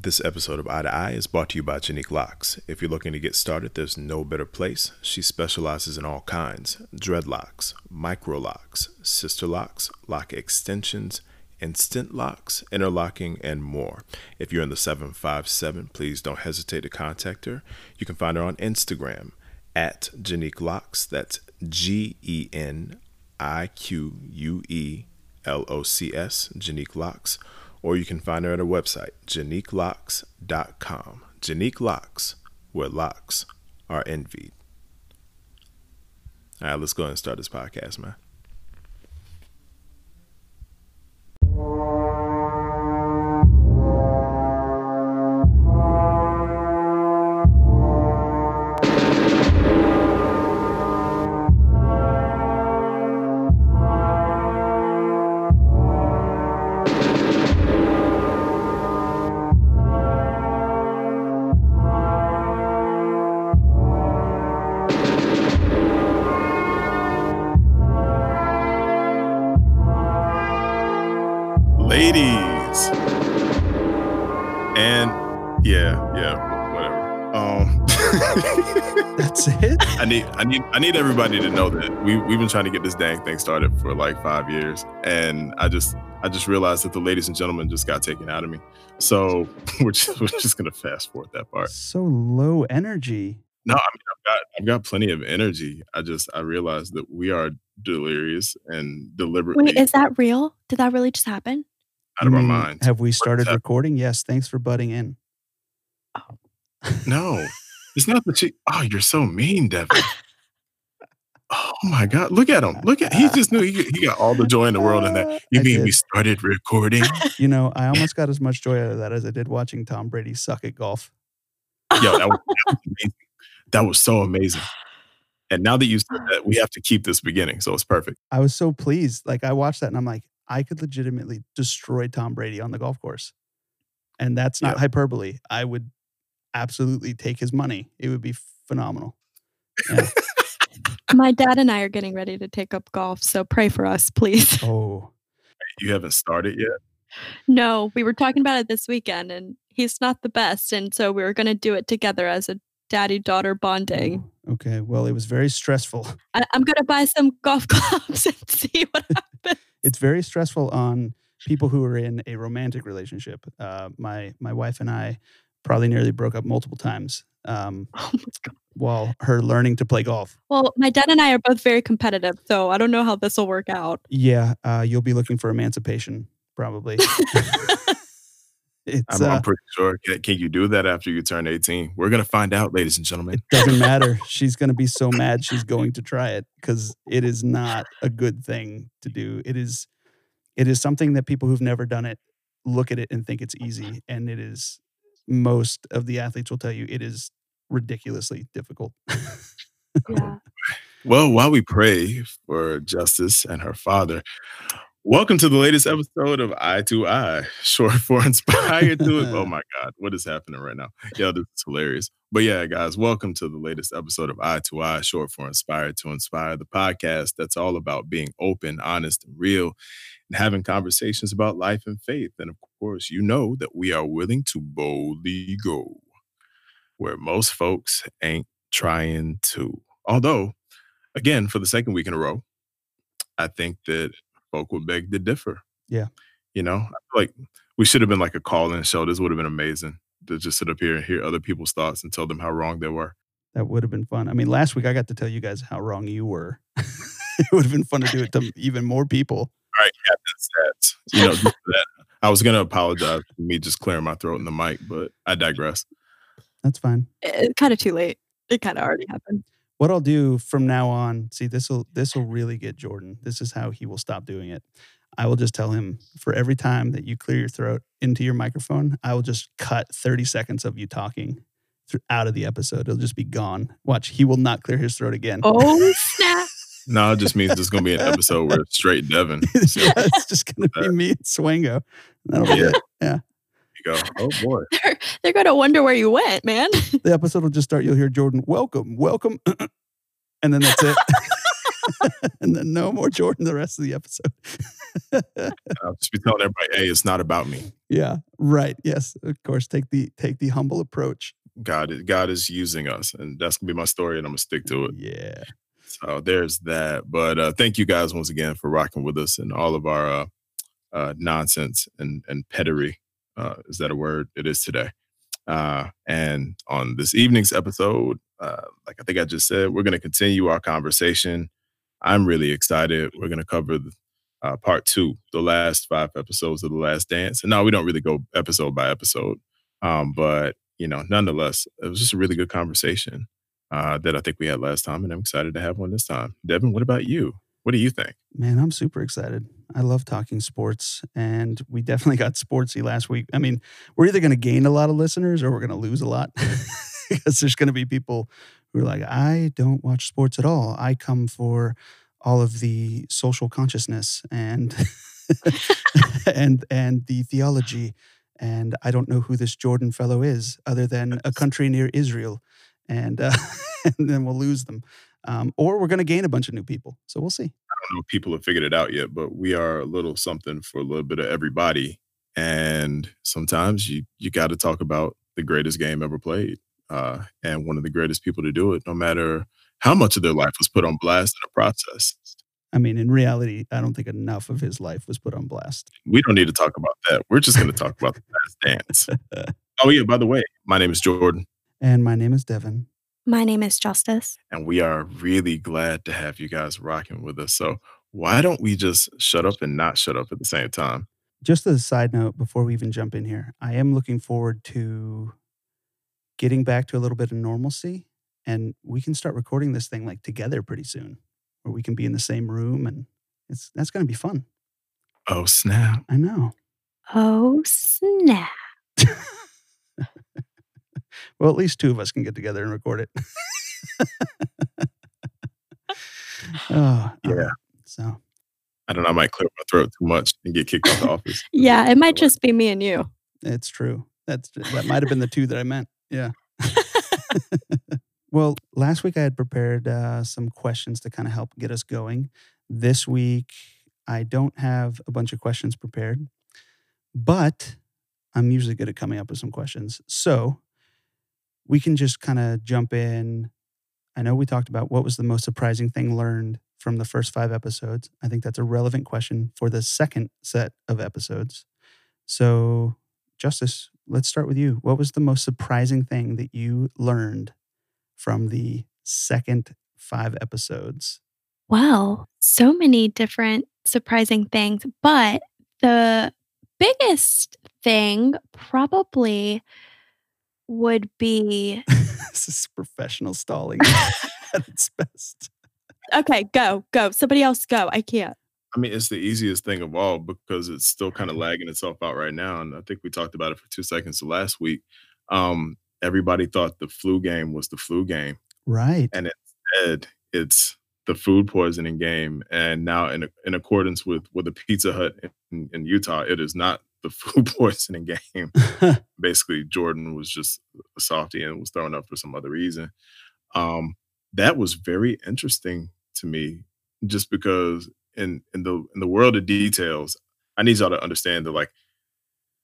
This episode of Eye to Eye is brought to you by Genique Locs. If you're looking to get started, there's no better place. She specializes in all kinds dreadlocks, micro locks, sister locks, lock extensions, instant locks, interlocking, and more. If you're in the 757, please don't hesitate to contact her. You can find her on Instagram at Genique Locs. That's G E N I Q U E L O C S, Genique Locs or you can find her at her website, geniquelocs.com. Genique Locs, where locks are envied. All right, let's go ahead and start this podcast, man. Need I need I need everybody to know that we we've been trying to get this dang thing started for like five years. And I just I just realized that the ladies and gentlemen just got taken out of me. So we're just, we're just gonna fast forward that part. So low energy. No, I mean I've got I've got plenty of energy. I just I realized that we are delirious and deliberately Wait, is that real? Did that really just happen? out of You our mm, minds. Have we started recording? Yes. Thanks for butting in. Oh. No, it's not that you. Oh, you're so mean, Devin. Oh my God! Look at him! Look at he just knew he, he got all the joy in the world in that. You I mean did. we started recording? You know, I almost got as much joy out of that as I did watching Tom Brady suck at golf. Yo, that was, that was amazing. That was so amazing. And now that you said that, we have to keep this beginning, so it's perfect. I was so pleased. Like I watched that and I'm like, I could legitimately destroy Tom Brady on the golf course. And that's not Yep. hyperbole. I would absolutely take his money. It would be phenomenal. Yeah. My dad and I are getting ready to take up golf, so pray for us, please. oh, You haven't started yet. No, we were talking about it this weekend, and he's not the best, and so we were going to do it together as a daddy-daughter bonding. oh, okay. Well, it was very stressful. I- I'm going to buy some golf clubs and see what happens. it's very stressful on people who are in a romantic relationship. Uh, my my wife and I probably nearly broke up multiple times um, Oh my God. while her learning to play golf. Well, my dad and I are both very competitive, so I don't know how this will work out. Yeah, uh, you'll be looking for emancipation probably. it's I'm, uh, I'm pretty sure. Can, can you do that after you turn 18? We're gonna find out, ladies and gentlemen. it doesn't matter. She's going to be so mad she's going to try it because it is not a good thing to do. It is it is something that people who've never done it look at it and think it's easy and it is most of the athletes will tell you it is ridiculously difficult. yeah. Well, while we pray for Justice and her father, welcome to the latest episode of Eye to Eye, short for Inspired to It. Oh my God, what is happening right now? Yeah, this is hilarious. But yeah, guys, welcome to the latest episode of Eye to Eye, short for Inspired to Inspire, the podcast that's all about being open, honest, and real, and having conversations about life and faith. And of course, you know that we are willing to boldly go where most folks ain't trying to. Although, again, for the second week in a row, I think that folk would beg to differ. Yeah. You know, like we should have been like a call in show. This would have been amazing to just sit up here and hear other people's thoughts and tell them how wrong they were. That would have been fun. I mean, last week I got to tell you guys how wrong you were. it would have been fun to do it to even more people. All right, Captain Stats. You know, that, I was going to apologize for me just clearing my throat in the mic, but I digress. That's fine. It's kind of too late. It kind of already happened. What I'll do from now on, see this will this will really get Jordan. This is how he will stop doing it. I will just tell him for every time that you clear your throat into your microphone, I will just cut 30 seconds of you talking thr- out of the episode. It'll just be gone. Watch, he will not clear his throat again. Oh, snap. No, it just means there's going to be an episode where it's straight Devin. it's it's just gonna be me and Swango. That'll be Yeah. it. Yeah. You go, oh boy. They're, they're going to wonder where you went, man. The episode will just start. You'll hear Jordan, welcome, welcome. and then that's it. and then no more Jordan the rest of the episode. I'll just be telling everybody, hey, it's not about me. Yeah, right. Yes, of course. Take the take the humble approach. God, is- God is using us, and that's gonna be my story, and I'm gonna stick to it. Yeah. So there's that. But uh, thank you guys once again for rocking with us and all of our uh, uh, nonsense and and pettery. Uh, is that a word? It is today. Uh, and on this evening's episode, uh, like I think I just said, we're going to continue our conversation. I'm really excited. We're going to cover part two, the last five episodes of The Last Dance. And now we don't really go episode by episode, um, but you know, nonetheless, it was just a really good conversation uh, that I think we had last time, and I'm excited to have one this time. Devin, what about you? What do you think? Man, I'm super excited. I love talking sports, and we definitely got sportsy last week. I mean, we're either going to gain a lot of listeners or we're going to lose a lot because there's going to be people who are like, I don't watch sports at all. I come for all of the social consciousness and and and the theology, and I don't know who this Jordan fellow is, other than a country near Israel, and uh, and then we'll lose them, um, or we're going to gain a bunch of new people. So we'll see. I don't know if people have figured it out yet, but we are a little something for a little bit of everybody. And sometimes you you got to talk about the greatest game ever played, uh, and one of the greatest people to do it, no matter how much of their life was put on blast in the process. I mean, in reality, I don't think enough of his life was put on blast. We don't need to talk about that. We're just going to talk about the last dance. oh yeah, by the way, my name is Jordan, And my name is Devin. My name is Justice. and we are really glad to have you guys rocking with us. So why don't we just shut up and not shut up at the same time? Just as a side note, before we even jump in here, I am looking forward to getting back to a little bit of normalcy, and we can start recording this thing like together pretty soon, where we can be in the same room, and it's that's going to be fun. Oh snap! I know. Oh, snap. Well, at least two of us can get together and record it. oh, Yeah. alright. So I don't know. I might clear my throat too much and get kicked out the office. Yeah, it might just be me and you. it's true. That's that might have been the two that I meant. Yeah. Well, last week I had prepared uh, some questions to kind of help get us going. This week I don't have a bunch of questions prepared, but I'm usually good at coming up with some questions. So we can just kind of jump in. I know we talked about what was the most surprising thing learned from the first five episodes. I think that's a relevant question for the second set of episodes. So, Justice, let's start with you. What was the most surprising thing that you learned from the second five episodes? Wow, so many different surprising things. But the biggest thing probably would be this is professional stalling at its best. okay, go, go. Somebody else go. I can't. I mean, it's the easiest thing of all because it's still kind of lagging itself out right now. And I think we talked about it for two seconds last week. Um, everybody thought the flu game was the flu game, Right. and instead it's the food poisoning game. And now, in in accordance with with the Pizza Hut in, in Utah, it is not the food poisoning game. basically Jordan was just a softy and was thrown up for some other reason. Um, that was very interesting to me, just because in in the in the world of details, I need y'all to understand that like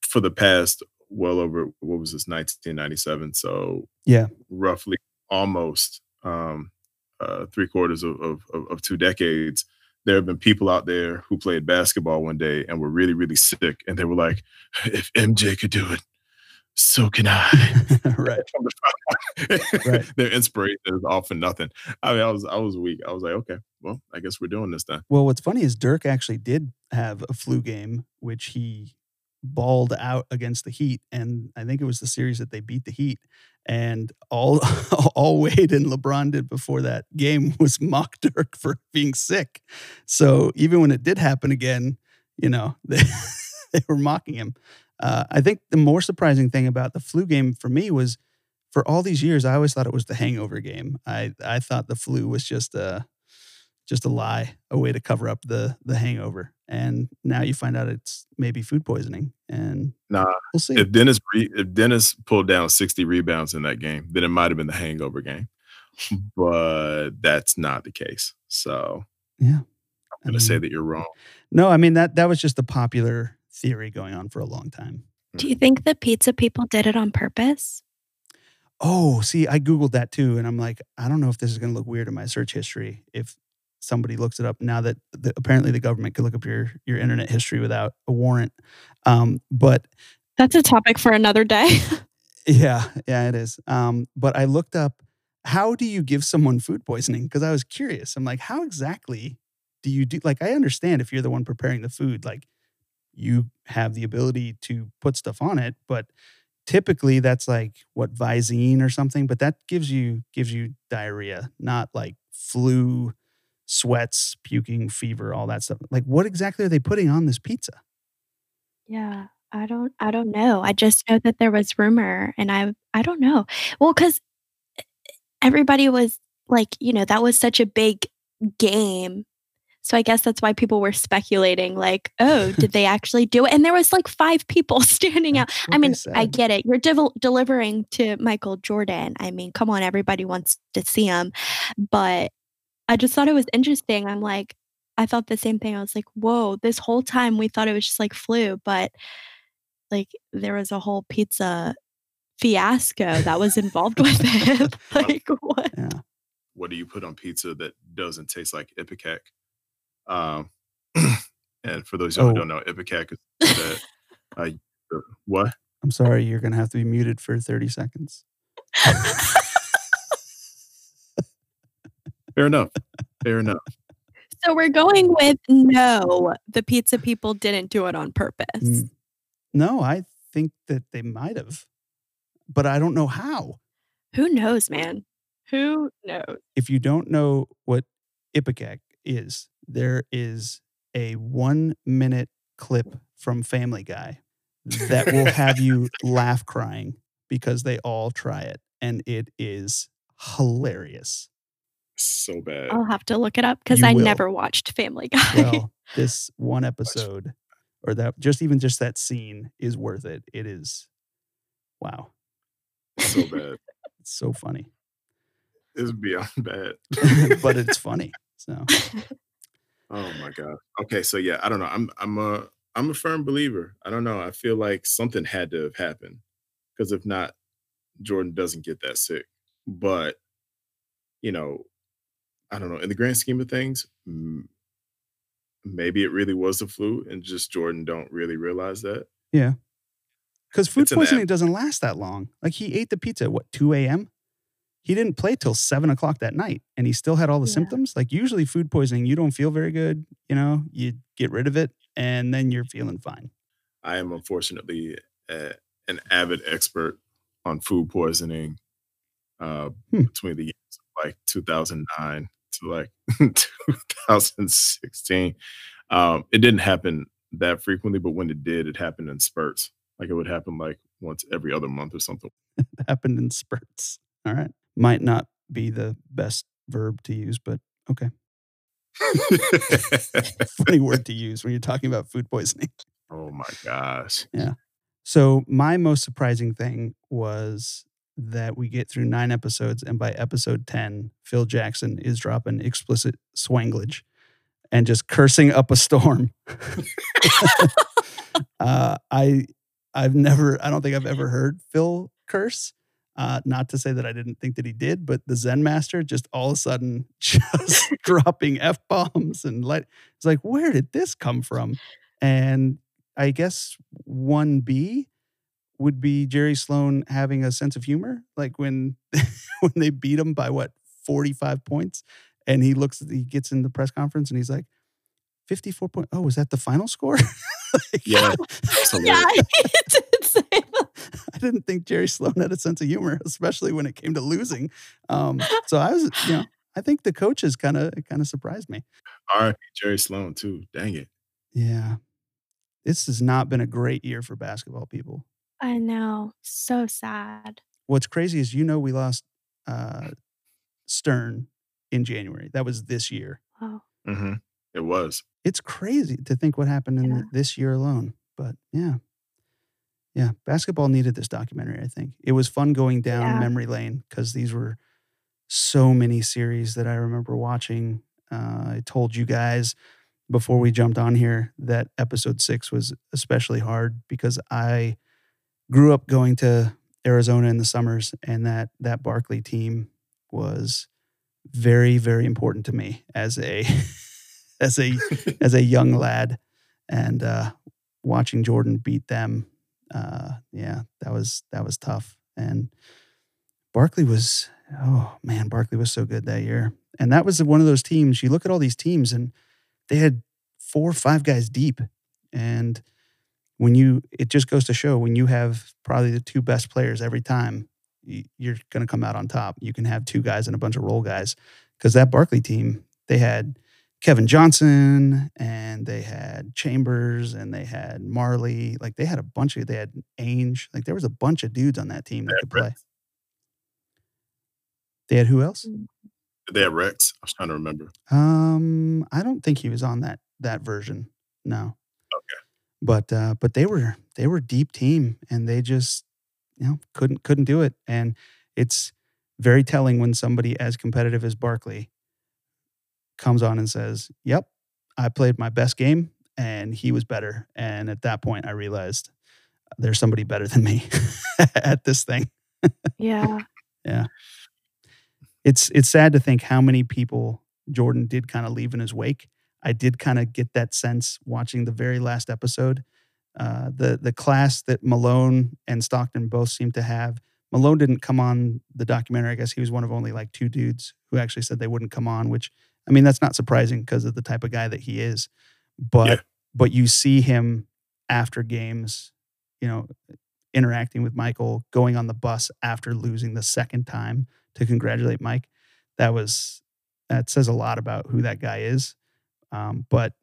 for the past well over what was this 1997, so Yeah. roughly almost um, uh, three quarters of, of, of, of two decades. There have been people out there who played basketball one day and were really, really sick, and they were like, "If MJ could do it, so can I." right. From the front. Right. Their inspiration is all for nothing. I mean, I was I was weak. I was like, okay, well, I guess we're doing this then. Well, what's funny is Dirk actually did have a flu game, which he balled out against the Heat, and I think it was the series that they beat the Heat. And all all Wade and LeBron did before that game was mock Dirk for being sick. So even when it did happen again, you know they they were mocking him. Uh, I think the more surprising thing about the flu game for me was, for all these years, I always thought it was the hangover game. I I thought the flu was just a just a lie, a way to cover up the the hangover. And now you find out it's maybe food poisoning, and Nah, we'll see. if Dennis re- if Dennis pulled down 60 rebounds in that game, then it might have been the hangover game. But that's not the case. So Yeah. I'm going to say that you're wrong. No, I mean that that was just a popular theory going on for a long time. Hmm. Do you think the pizza people did it on purpose? Oh, see, I googled that too, and I'm like, I don't know if this is going to look weird in my search history if somebody looks it up now that the, apparently the government could look up your your internet history without a warrant. Um, but That's a topic for another day. yeah, yeah, it is. Um, but I looked up how do you give someone food poisoning because I was curious. I'm like, how exactly do you do? Like, I understand if you're the one preparing the food, like you have the ability to put stuff on it, but typically that's like what Visine or something. But that gives you gives you diarrhea, not like flu, sweats, puking, fever, all that stuff. Like, what exactly are they putting on this pizza? Yeah, I don't I don't know. I just know that there was rumor and I I don't know. Well, cuz eh, everybody was like, you know, that was such a big game. So I guess that's why people were speculating like, "Oh, did they actually do it?" And there was like 5 people standing out. I mean, I get it. You're delivering to Michael Jordan. I mean, come on, everybody wants to see him. But I just thought it was interesting. I'm like, I thought the same thing. I was like, whoa, this whole time we thought it was just like flu, but like there was a whole pizza fiasco that was involved with it. like what? Yeah. What do you put on pizza that doesn't taste like Ipecac? Um, and for those of you who Oh. don't know, Ipecac is that, uh, what? I'm sorry, you're gonna have to be muted for 30 seconds. Fair enough. Fair enough. So we're going with no, the pizza people didn't do it on purpose. Mm. No, I think that they might have, but I don't know how. Who knows, man? Who knows? If you don't know what Ipecac is, there is a one minute clip from Family Guy that will have you laugh crying because they all try it, and it is hilarious. So bad. I'll have to look it up because I will. never watched Family Guy. Well, this one episode, or that just even just that scene is worth it. It is, wow, So bad. it's so funny, It's beyond bad. but it's funny. So Oh my god. Okay, so yeah, I don't know. I'm I'm a I'm a firm believer. I don't know. I feel like something had to have happened because if not, Jordan doesn't get that sick. But you know, I don't know. In the grand scheme of things, maybe it really was the flu, and just Jordan don't really realize that. Yeah, because food It's poisoning doesn't last that long. Like he ate the pizza at what two a.m. He didn't play till seven o'clock that night, and he still had all the Yeah. symptoms. Like usually, food poisoning, you don't feel very good. You know, you get rid of it, and then you're feeling fine. I am unfortunately a, an avid expert on food poisoning uh, Hmm. between the years of like 2009 to like 2016. Um, it didn't happen that frequently, but when it did, it happened in spurts. Like it would happen like once every other month or something. It happened in spurts. All right, might not be the best verb to use, but okay, funny word to use when you're talking about food poisoning. oh my gosh. Yeah. So my most surprising thing was that we get through nine episodes, and by episode ten, Phil Jackson is dropping explicit swanglage and just cursing up a storm. uh, I I've never I don't think I've ever heard Phil curse. Uh, not to say that I didn't think that he did, but the Zen master just all of a sudden just dropping f bombs and let it's like where did this come from? And I guess one B would be Jerry Sloan having a sense of humor, like when when they beat him by what forty five points, and he looks he gets in the press conference and he's like. 54 point. Oh, was that the final score? Like, Yeah. That's yeah, hilarious. he did say that. I didn't think Jerry Sloan had a sense of humor, especially when it came to losing. Um, so I was, you know, I think the coaches kind of kind of surprised me. R.I.P. Jerry Sloan too. Dang it. Yeah, this has not been a great year for basketball people. I know. So sad. What's crazy is you know we lost uh, Stern in January. That was this year. Wow. hmm It was. It's crazy to think what happened in Yeah. th- this year alone. But yeah, yeah, basketball needed this documentary. I think it was fun going down Yeah. memory lane because these were so many series that I remember watching Uh, I told you guys before we jumped on here that episode six was especially hard because I grew up going to Arizona in the summers, and that that Barkley team was very very important to me as a as a as a young lad, and uh, watching Jordan beat them, uh, yeah, that was that was tough. And Barkley was oh man, Barkley was so good that year, and that was one of those teams. You look at all these teams, and they had four or five guys deep, and when you it just goes to show when you have probably the two best players every time you're going to come out on top. You can have two guys and a bunch of role guys. Because that barkley team they had kevin johnson and they had chambers and they had Majerle. Like they had a bunch of they had ainge. Like there was a bunch of dudes on that team that could play. They had who else? Mm. they had rex. I was trying to remember. Um i don't think he was on that that version. No but uh, but they were they were deep team and they just you know couldn't couldn't do it and it's very telling when somebody as competitive as Barkley comes on and says, "Yep, I played my best game and he was better." And at that point I realized there's somebody better than me at this thing. Yeah. yeah. It's it's sad to think how many people Jordan did kind of leave in his wake I did kind of get that sense watching the very last episode. Uh, the the class that Malone and Stockton both seem to have. Malone didn't come on the documentary. I guess he was one of only like two dudes who actually said they wouldn't come on. Which I mean, that's not surprising because of the type of guy that he is. But yeah. but you see him after games, you know, interacting with Michael, going on the bus after losing the second time to congratulate Mike. That was that says a lot about who that guy is. Um, but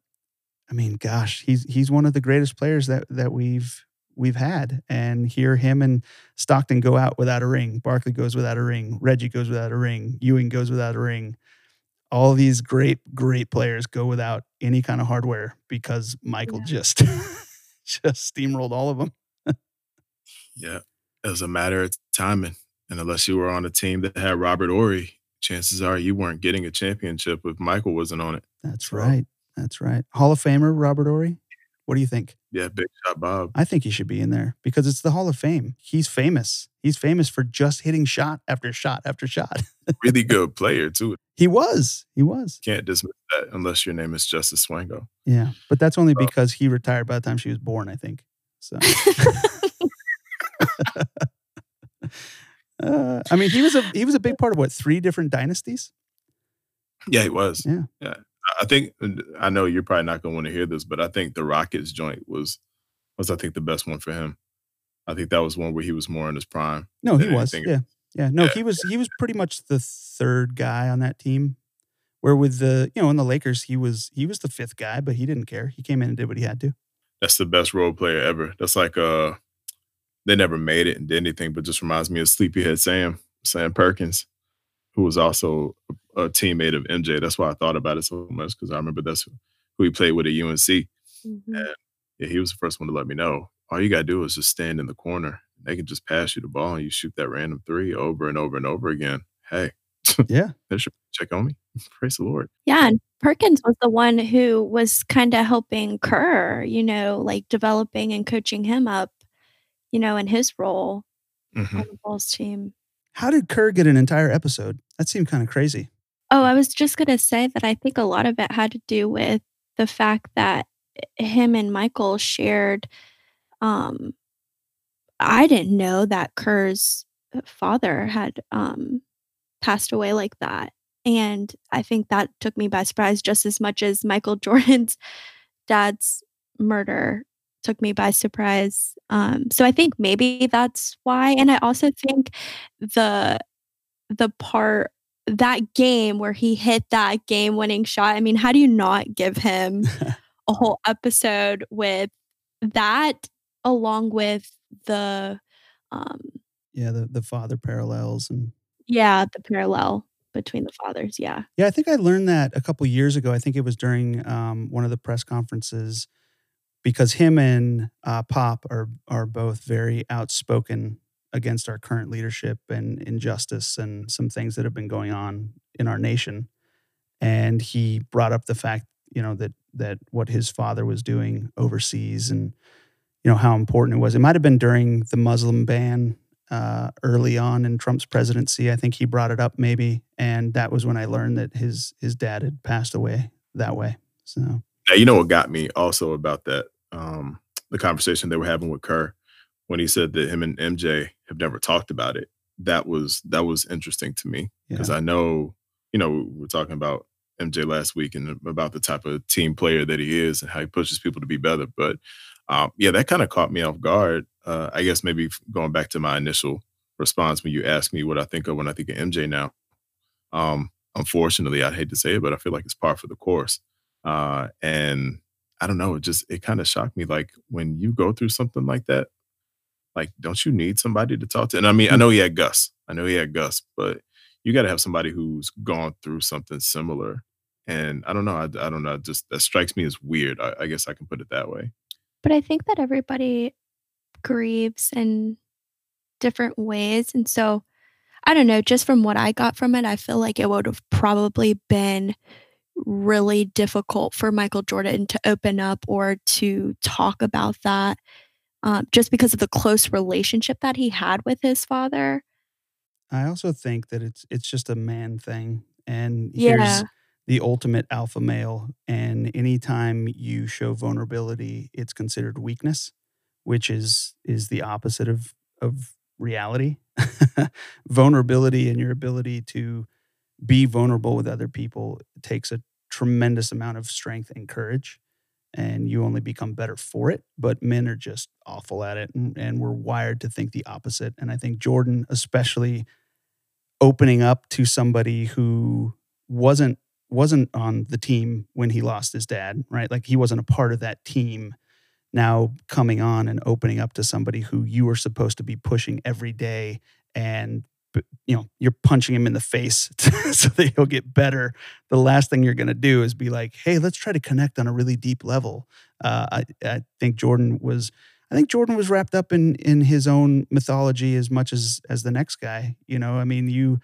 I mean, gosh, he's he's one of the greatest players that that we've we've had. And hear him and Stockton go out without a ring. Barkley goes without a ring. Reggie goes without a ring. Ewing goes without a ring. All these great, great players go without any kind of hardware because Michael yeah. just just steamrolled all of them. yeah. It was a matter of timing. And unless you were on a team that had Robert Horry, chances are you weren't getting a championship if Michael wasn't on it. That's so, right. That's right. Hall of Famer Robert Horry. What do you think? Yeah, Big Shot Bob. I think he should be in there because it's the Hall of Fame. He's famous. He's famous for just hitting shot after shot after shot. really good player too. He was. He was. Can't dismiss that unless your name is Justice Swango. Yeah, but that's only because he retired by the time she was born. I think. So. Uh, I mean, he was a he was a big part of what three different dynasties. Yeah, he was. Yeah, yeah. I think I know you're probably not going to want to hear this, but I think the Rockets joint was was I think the best one for him. I think that was one where he was more in his prime. No, he was. Yeah, yeah. No, yeah. he was. He was pretty much the third guy on that team. Where with the you know in the Lakers he was he was the fifth guy, but he didn't care. He came in and did what he had to. That's the best role player ever. That's like uh they never made it and did anything, but just reminds me of Sleepyhead Sam, Sam Perkins, who was also a, a teammate of MJ. That's why I thought about it so much because I remember that's who he played with at UNC. Mm-hmm. And yeah, he was the first one to let me know. All you gotta do is just stand in the corner. They can just pass you the ball and you shoot that random three over and over and over again. Hey, yeah, they should check on me. Praise the Lord. Yeah, and Perkins was the one who was kind of helping Kerr, you know, like developing and coaching him up you know, in his role mm-hmm. on the Bulls team. How did Kerr get an entire episode? That seemed kind of crazy. Oh, I was just going to say that I think a lot of it had to do with the fact that him and Michael shared. Um, I didn't know that Kerr's father had um, passed away like that. And I think that took me by surprise just as much as Michael Jordan's dad's murder took me by surprise. Um, so I think maybe that's why. And I also think the the part that game where he hit that game winning shot. I mean, how do you not give him a whole episode with that along with the um yeah, the the father parallels and yeah, the parallel between the fathers. Yeah. Yeah, I think I learned that a couple years ago. I think it was during um, one of the press conferences because him and uh, Pop are are both very outspoken against our current leadership and injustice and some things that have been going on in our nation. and he brought up the fact, you know, that that what his father was doing overseas and you know how important it was. It might have been during the Muslim ban uh, early on in Trump's presidency. I think he brought it up maybe, and that was when I learned that his his dad had passed away that way. So, now, you know what got me also about that um, the conversation they were having with Kerr when he said that him and MJ have never talked about it. That was that was interesting to me because yeah. I know you know we we're talking about MJ last week and about the type of team player that he is and how he pushes people to be better. But um, yeah, that kind of caught me off guard. Uh, I guess maybe going back to my initial response when you asked me what I think of when I think of MJ now. Um, unfortunately, I'd hate to say it, but I feel like it's par for the course. Uh, and I don't know, it just it kind of shocked me. Like when you go through something like that, like don't you need somebody to talk to? And I mean, I mm. know he had Gus, I know he had Gus, but you got to have somebody who's gone through something similar. And I don't know, I, I don't know, just that strikes me as weird. I, I guess I can put it that way. But I think that everybody grieves in different ways. And so I don't know, just from what I got from it, I feel like it would have probably been really difficult for Michael Jordan to open up or to talk about that um, just because of the close relationship that he had with his father. I also think that it's it's just a man thing. And yeah. here's the ultimate alpha male. And anytime you show vulnerability, it's considered weakness, which is is the opposite of of reality. Vulnerability and your ability to be vulnerable with other people takes a tremendous amount of strength and courage and you only become better for it but men are just awful at it and, and we're wired to think the opposite and i think jordan especially opening up to somebody who wasn't wasn't on the team when he lost his dad, right? Like he wasn't a part of that team. Now coming on and opening up to somebody who you were supposed to be pushing every day and you know you're punching him in the face so that he'll get better the last thing you're going to do is be like hey let's try to connect on a really deep level uh, I, I think jordan was i think jordan was wrapped up in in his own mythology as much as as the next guy you know i mean you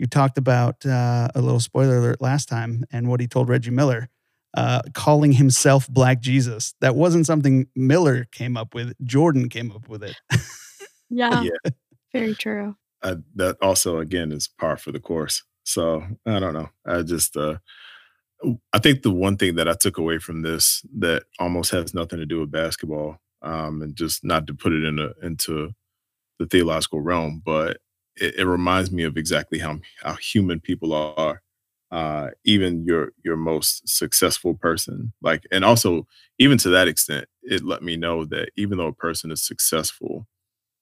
you talked about uh, a little spoiler alert last time and what he told Reggie Miller, uh, calling himself Black Jesus. That wasn't something Miller came up with. Jordan came up with it. yeah, yeah, very true. Uh, that also, again, is par for the course. So I don't know. I just, uh, I think the one thing that I took away from this that almost has nothing to do with basketball, um, and just not to put it in a, into the theological realm, but it, it reminds me of exactly how how human people are. Uh, even your your most successful person, like, and also even to that extent, it let me know that even though a person is successful,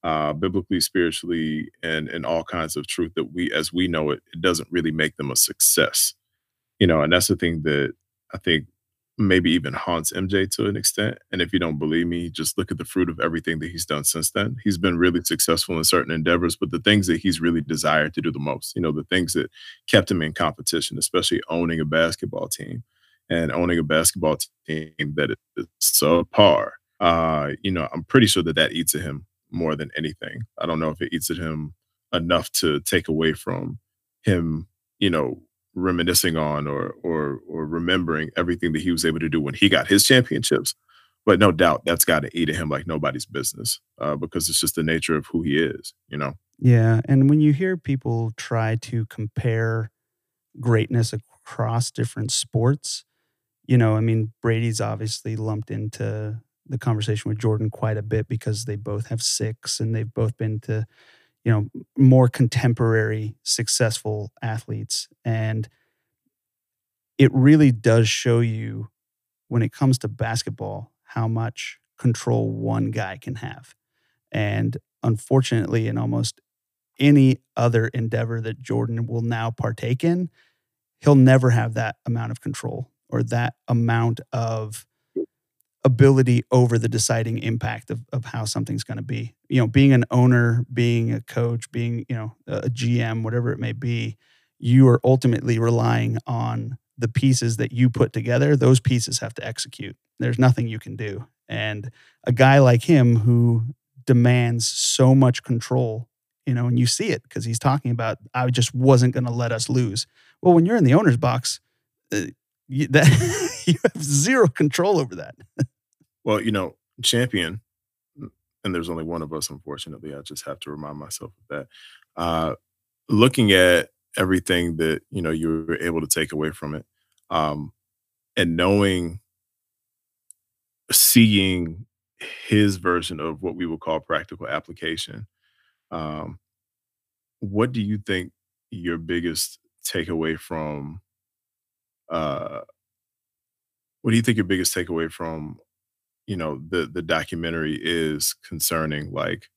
uh, biblically, spiritually, and in all kinds of truth that we, as we know it, it doesn't really make them a success. You know, and that's the thing that I think maybe even haunts MJ to an extent. And if you don't believe me, just look at the fruit of everything that he's done since then. He's been really successful in certain endeavors, but the things that he's really desired to do the most, you know, the things that kept him in competition, especially owning a basketball team and owning a basketball team that is subpar. Uh, you know, I'm pretty sure that that eats at him more than anything. I don't know if it eats at him enough to take away from him, you know, reminiscing on or or or remembering everything that he was able to do when he got his championships. But no doubt that's got to eat at him like nobody's business uh, because it's just the nature of who he is, you know. Yeah, and when you hear people try to compare greatness across different sports, you know, I mean, Brady's obviously lumped into the conversation with Jordan quite a bit because they both have six and they've both been to you know more contemporary successful athletes. And it really does show you when it comes to basketball how much control one guy can have. And unfortunately in almost any other endeavor that Jordan will now partake in he'll never have that amount of control or that amount of ability over the deciding impact of, of how something's going to be. You know, being an owner, being a coach, being, you know, a GM, whatever it may be, you are ultimately relying on the pieces that you put together. Those pieces have to execute. There's nothing you can do. And a guy like him who demands so much control, you know, and you see it because he's talking about, I just wasn't going to let us lose. Well, when you're in the owner's box, uh, you, that you have zero control over that. well, you know, champion, and there's only one of us, unfortunately. I just have to remind myself of that. Uh, looking at everything that you know you were able to take away from it, um, and knowing, seeing his version of what we would call practical application. Um, what do you think your biggest takeaway from uh what do you think your biggest takeaway from you know the the documentary is concerning like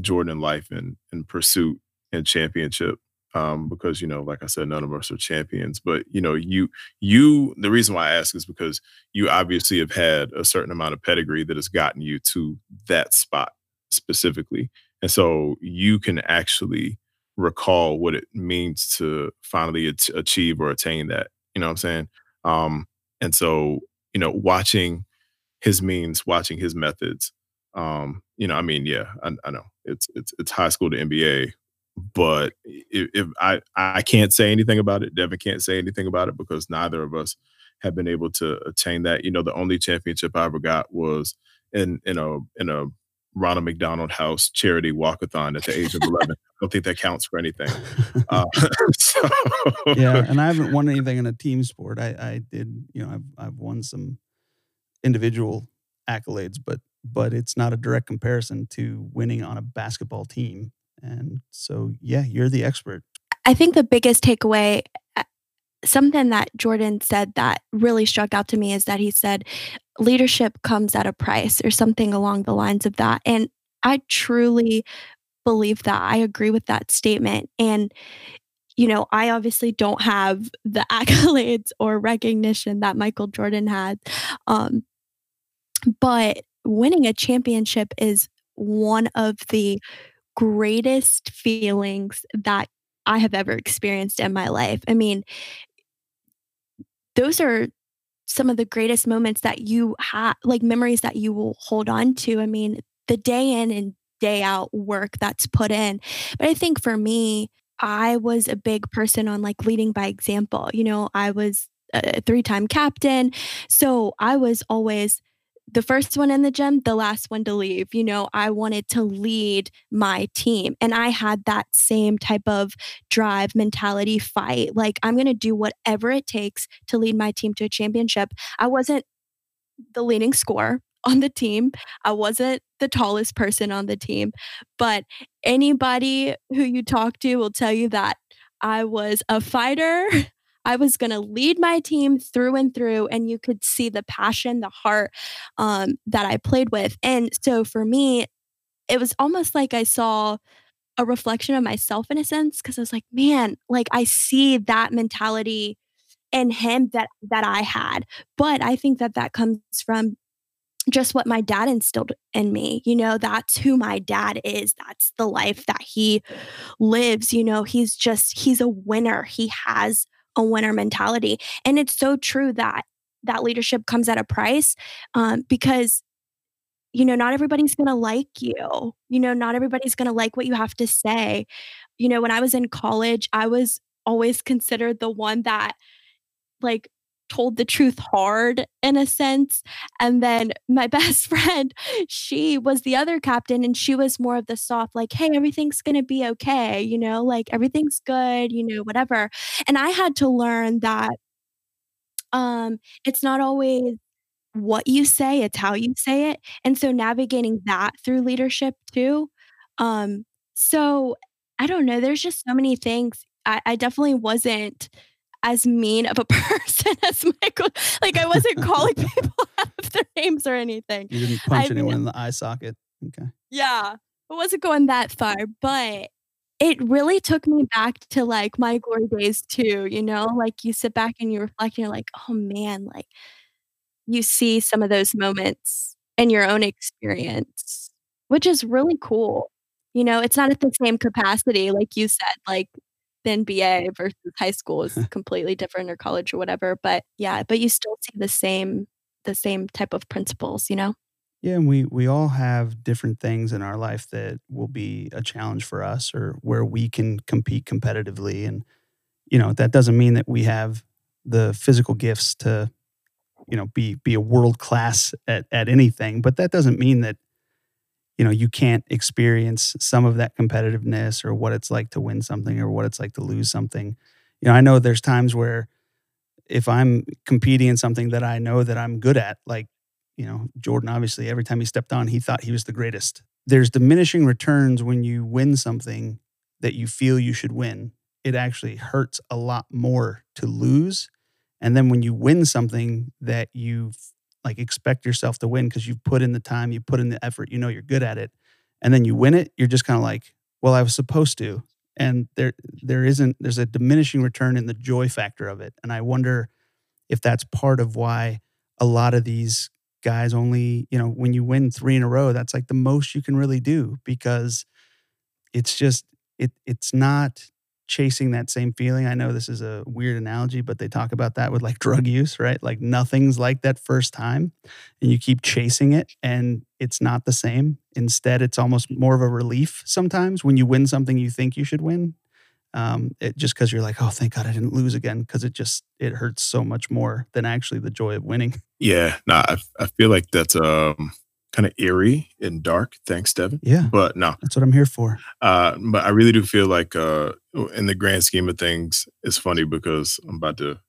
Jordan life and and pursuit and championship um because you know like I said none of us are champions but you know you you the reason why I ask is because you obviously have had a certain amount of pedigree that has gotten you to that spot specifically and so you can actually recall what it means to finally achieve or attain that. You know what I'm saying? Um, and so, you know, watching his means, watching his methods, um, you know, I mean, yeah, I, I know it's it's it's high school to NBA, but if, if, I I can't say anything about it, Devin can't say anything about it because neither of us have been able to attain that. You know, the only championship I ever got was in in a in a Ronald McDonald House charity walkathon at the age of 11. I don't think that counts for anything. Uh, so. Yeah, and I haven't won anything in a team sport. I, I did, you know, I've I've won some individual accolades, but but it's not a direct comparison to winning on a basketball team. And so, yeah, you're the expert. I think the biggest takeaway something that Jordan said that really struck out to me is that he said leadership comes at a price or something along the lines of that. And I truly believe that. I agree with that statement. And, you know, I obviously don't have the accolades or recognition that Michael Jordan had. Um, but winning a championship is one of the greatest feelings that I have ever experienced in my life. I mean, those are some of the greatest moments that you have, like memories that you will hold on to. I mean, the day in and day out work that's put in. But I think for me, I was a big person on like leading by example. You know, I was a three time captain. So I was always the first one in the gym, the last one to leave. You know, I wanted to lead my team. And I had that same type of drive, mentality, fight. Like, I'm going to do whatever it takes to lead my team to a championship. I wasn't the leading scorer on the team, I wasn't the tallest person on the team, but anybody who you talk to will tell you that I was a fighter. I was going to lead my team through and through, and you could see the passion, the heart um, that I played with. And so for me, it was almost like I saw a reflection of myself in a sense because I was like, man, like I see that mentality in him that that I had. But I think that that comes from just what my dad instilled in me. You know, that's who my dad is. That's the life that he lives. You know, he's just, he's a winner. He has a winner mentality. And it's so true that that leadership comes at a price um, because you know not everybody's going to like you you know not everybody's going to like what you have to say you know when i was in college i was always considered the one that like told the truth hard in a sense. And then my best friend, she was the other captain and she was more of the soft, like, hey, everything's going to be okay, you know, like everything's good, you know, whatever. And I had to learn that um, it's not always what you say, it's how you say it. And so navigating that through leadership too. Um, so I don't know, there's just so many things. I, I definitely wasn't as mean of a person as Michael. Like I wasn't calling people out of their names or anything. You didn't punch I anyone in the eye socket. Okay. Yeah. I wasn't going that far, but it really took me back to like my glory days too, you know? Like you sit back and you reflect and you're like, oh man, like you see some of those moments in your own experience, which is really cool. You know, it's not at the same capacity, like you said, like the NBA versus high school is completely different or college or whatever. But yeah, but you still see the same the same type of principles, you know? Yeah, and we we all have different things in our life that will be a challenge for us or where we can compete competitively and you know, that doesn't mean that we have the physical gifts to you know be be a world class at at anything but that doesn't mean that you know you can't experience some of that competitiveness or what it's like to win something or what it's like to lose something. You know i know there's times where if i'm competing in something that i know that i'm good at like you know jordan obviously every time he stepped on he thought he was the greatest. There's diminishing returns when you win something that you feel you should win. It actually hurts a lot more to lose. And then when you win something that you like expect yourself to win because you've put in the time, you put in the effort, you know you're good at it, and then you win it, you're just kind of like, well, I was supposed to. And there there isn't there's a diminishing return in the joy factor of it. And I wonder if that's part of why a lot of these guys only, you know, when you win three in a row, that's like the most you can really do because it's just it it's not chasing that same feeling. I know this is a weird analogy, but they talk about that with like drug use, right? Like nothing's like that first time and you keep chasing it and it's not the same. Instead, it's almost more of a relief sometimes when you win something you think you should win. Um, it, just because you're like, oh, thank God I didn't lose again, because it just it hurts so much more than actually the joy of winning. Yeah, no, I, I feel like that's um kind of eerie and dark. Thanks, Devin. Yeah. But no, that's what I'm here for. Uh, but I really do feel like, uh, in the grand scheme of things, it's funny because I'm about to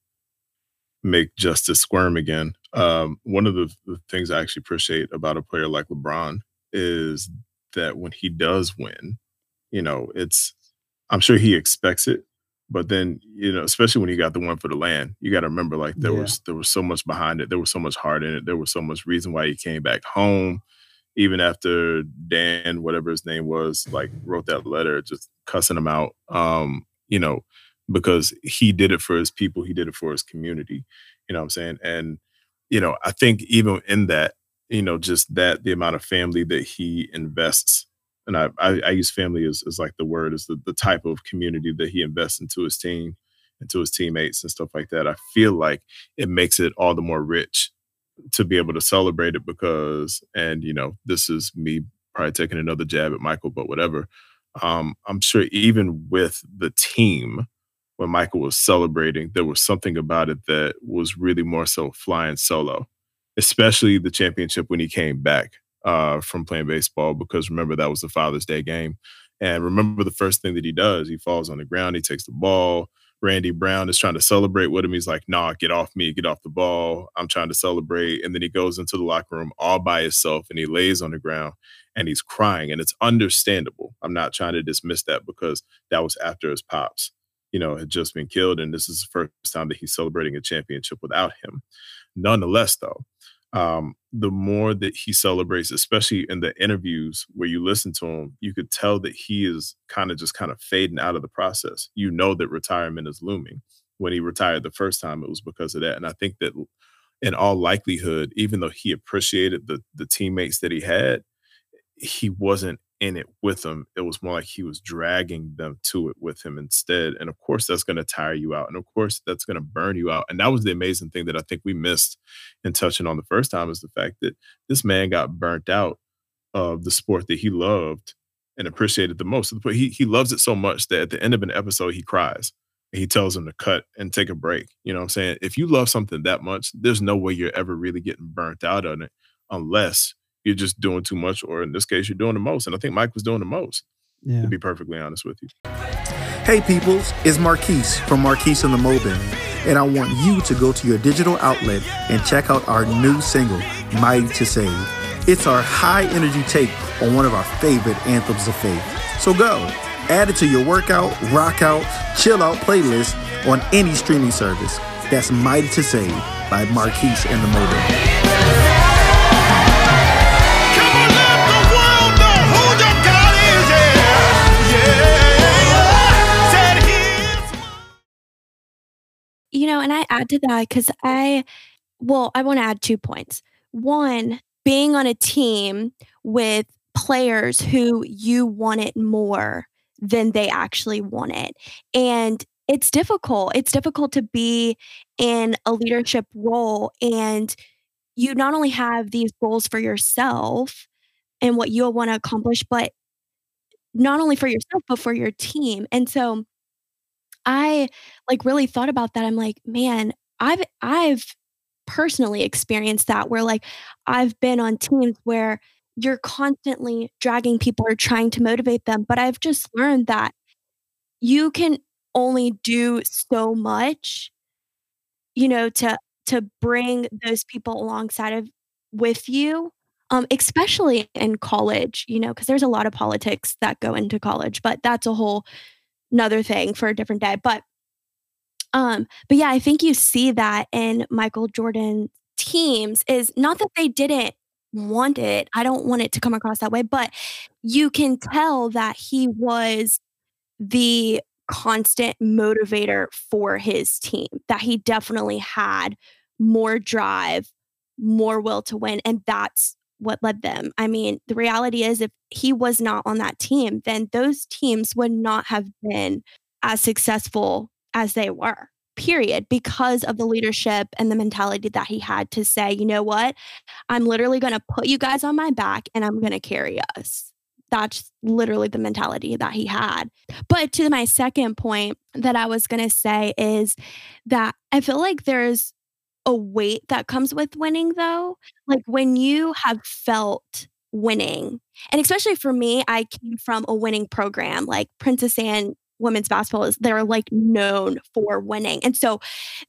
make Justice squirm again. Um, one of the, the things I actually appreciate about a player like LeBron is that when he does win, you know, it's, I'm sure he expects it, but then you know especially when he got the one for the land you got to remember like there yeah. was there was so much behind it there was so much heart in it there was so much reason why he came back home even after dan whatever his name was like wrote that letter just cussing him out um you know because he did it for his people he did it for his community you know what i'm saying and you know i think even in that you know just that the amount of family that he invests and I, I, I use family as, as like the word is the, the type of community that he invests into his team, into his teammates and stuff like that. I feel like it makes it all the more rich to be able to celebrate it because, and you know, this is me probably taking another jab at Michael, but whatever. Um, I'm sure even with the team, when Michael was celebrating, there was something about it that was really more so flying solo, especially the championship when he came back uh, from playing baseball because remember that was the Father's Day game. And remember the first thing that he does, he falls on the ground, he takes the ball. Randy Brown is trying to celebrate with him. He's like, nah, get off me, get off the ball. I'm trying to celebrate. And then he goes into the locker room all by himself and he lays on the ground and he's crying. And it's understandable. I'm not trying to dismiss that because that was after his pops, you know, had just been killed. And this is the first time that he's celebrating a championship without him. Nonetheless, though, um, the more that he celebrates, especially in the interviews where you listen to him, you could tell that he is kind of just kind of fading out of the process. You know that retirement is looming. When he retired the first time, it was because of that. And I think that in all likelihood, even though he appreciated the the teammates that he had, he wasn't in it with them. It was more like he was dragging them to it with him instead. And of course, that's going to tire you out. And of course, that's going to burn you out. And that was the amazing thing that I think we missed in touching on the first time is the fact that this man got burnt out of the sport that he loved and appreciated the most. But he he loves it so much that at the end of an episode, he cries. He tells him to cut and take a break. You know what I'm saying? If you love something that much, there's no way you're ever really getting burnt out on it unless you're just doing too much, or in this case, you're doing the most. And I think Mike was doing the most, yeah. to be perfectly honest with you. Hey, peoples, it's Marquise from Marquise and the Mobin, and I want you to go to your digital outlet and check out our new single, Mighty to Save. It's our high energy take on one of our favorite anthems of faith. So go, add it to your workout, rock out, chill out playlist on any streaming service. That's Mighty to Save by Marquise and the Mobin. And I add to that because I, well, I want to add two points. One, being on a team with players who you want it more than they actually want it. And it's difficult. It's difficult to be in a leadership role and you not only have these goals for yourself and what you'll want to accomplish, but not only for yourself, but for your team. And so I like really thought about that. I'm like, man, I've I've personally experienced that where like I've been on teams where you're constantly dragging people or trying to motivate them, but I've just learned that you can only do so much you know to to bring those people alongside of with you um, especially in college you know because there's a lot of politics that go into college but that's a whole another thing for a different day but um but yeah i think you see that in michael jordan teams is not that they didn't want it i don't want it to come across that way but you can tell that he was the constant motivator for his team, that he definitely had more drive, more will to win. And that's what led them. I mean, the reality is, if he was not on that team, then those teams would not have been as successful as they were, period, because of the leadership and the mentality that he had to say, you know what, I'm literally going to put you guys on my back and I'm going to carry us that's literally the mentality that he had. But to my second point that I was going to say is that I feel like there's a weight that comes with winning, though. Like when you have felt winning, and especially for me, I came from a winning program like Princess Anne women's basketball is they're like known for winning. And so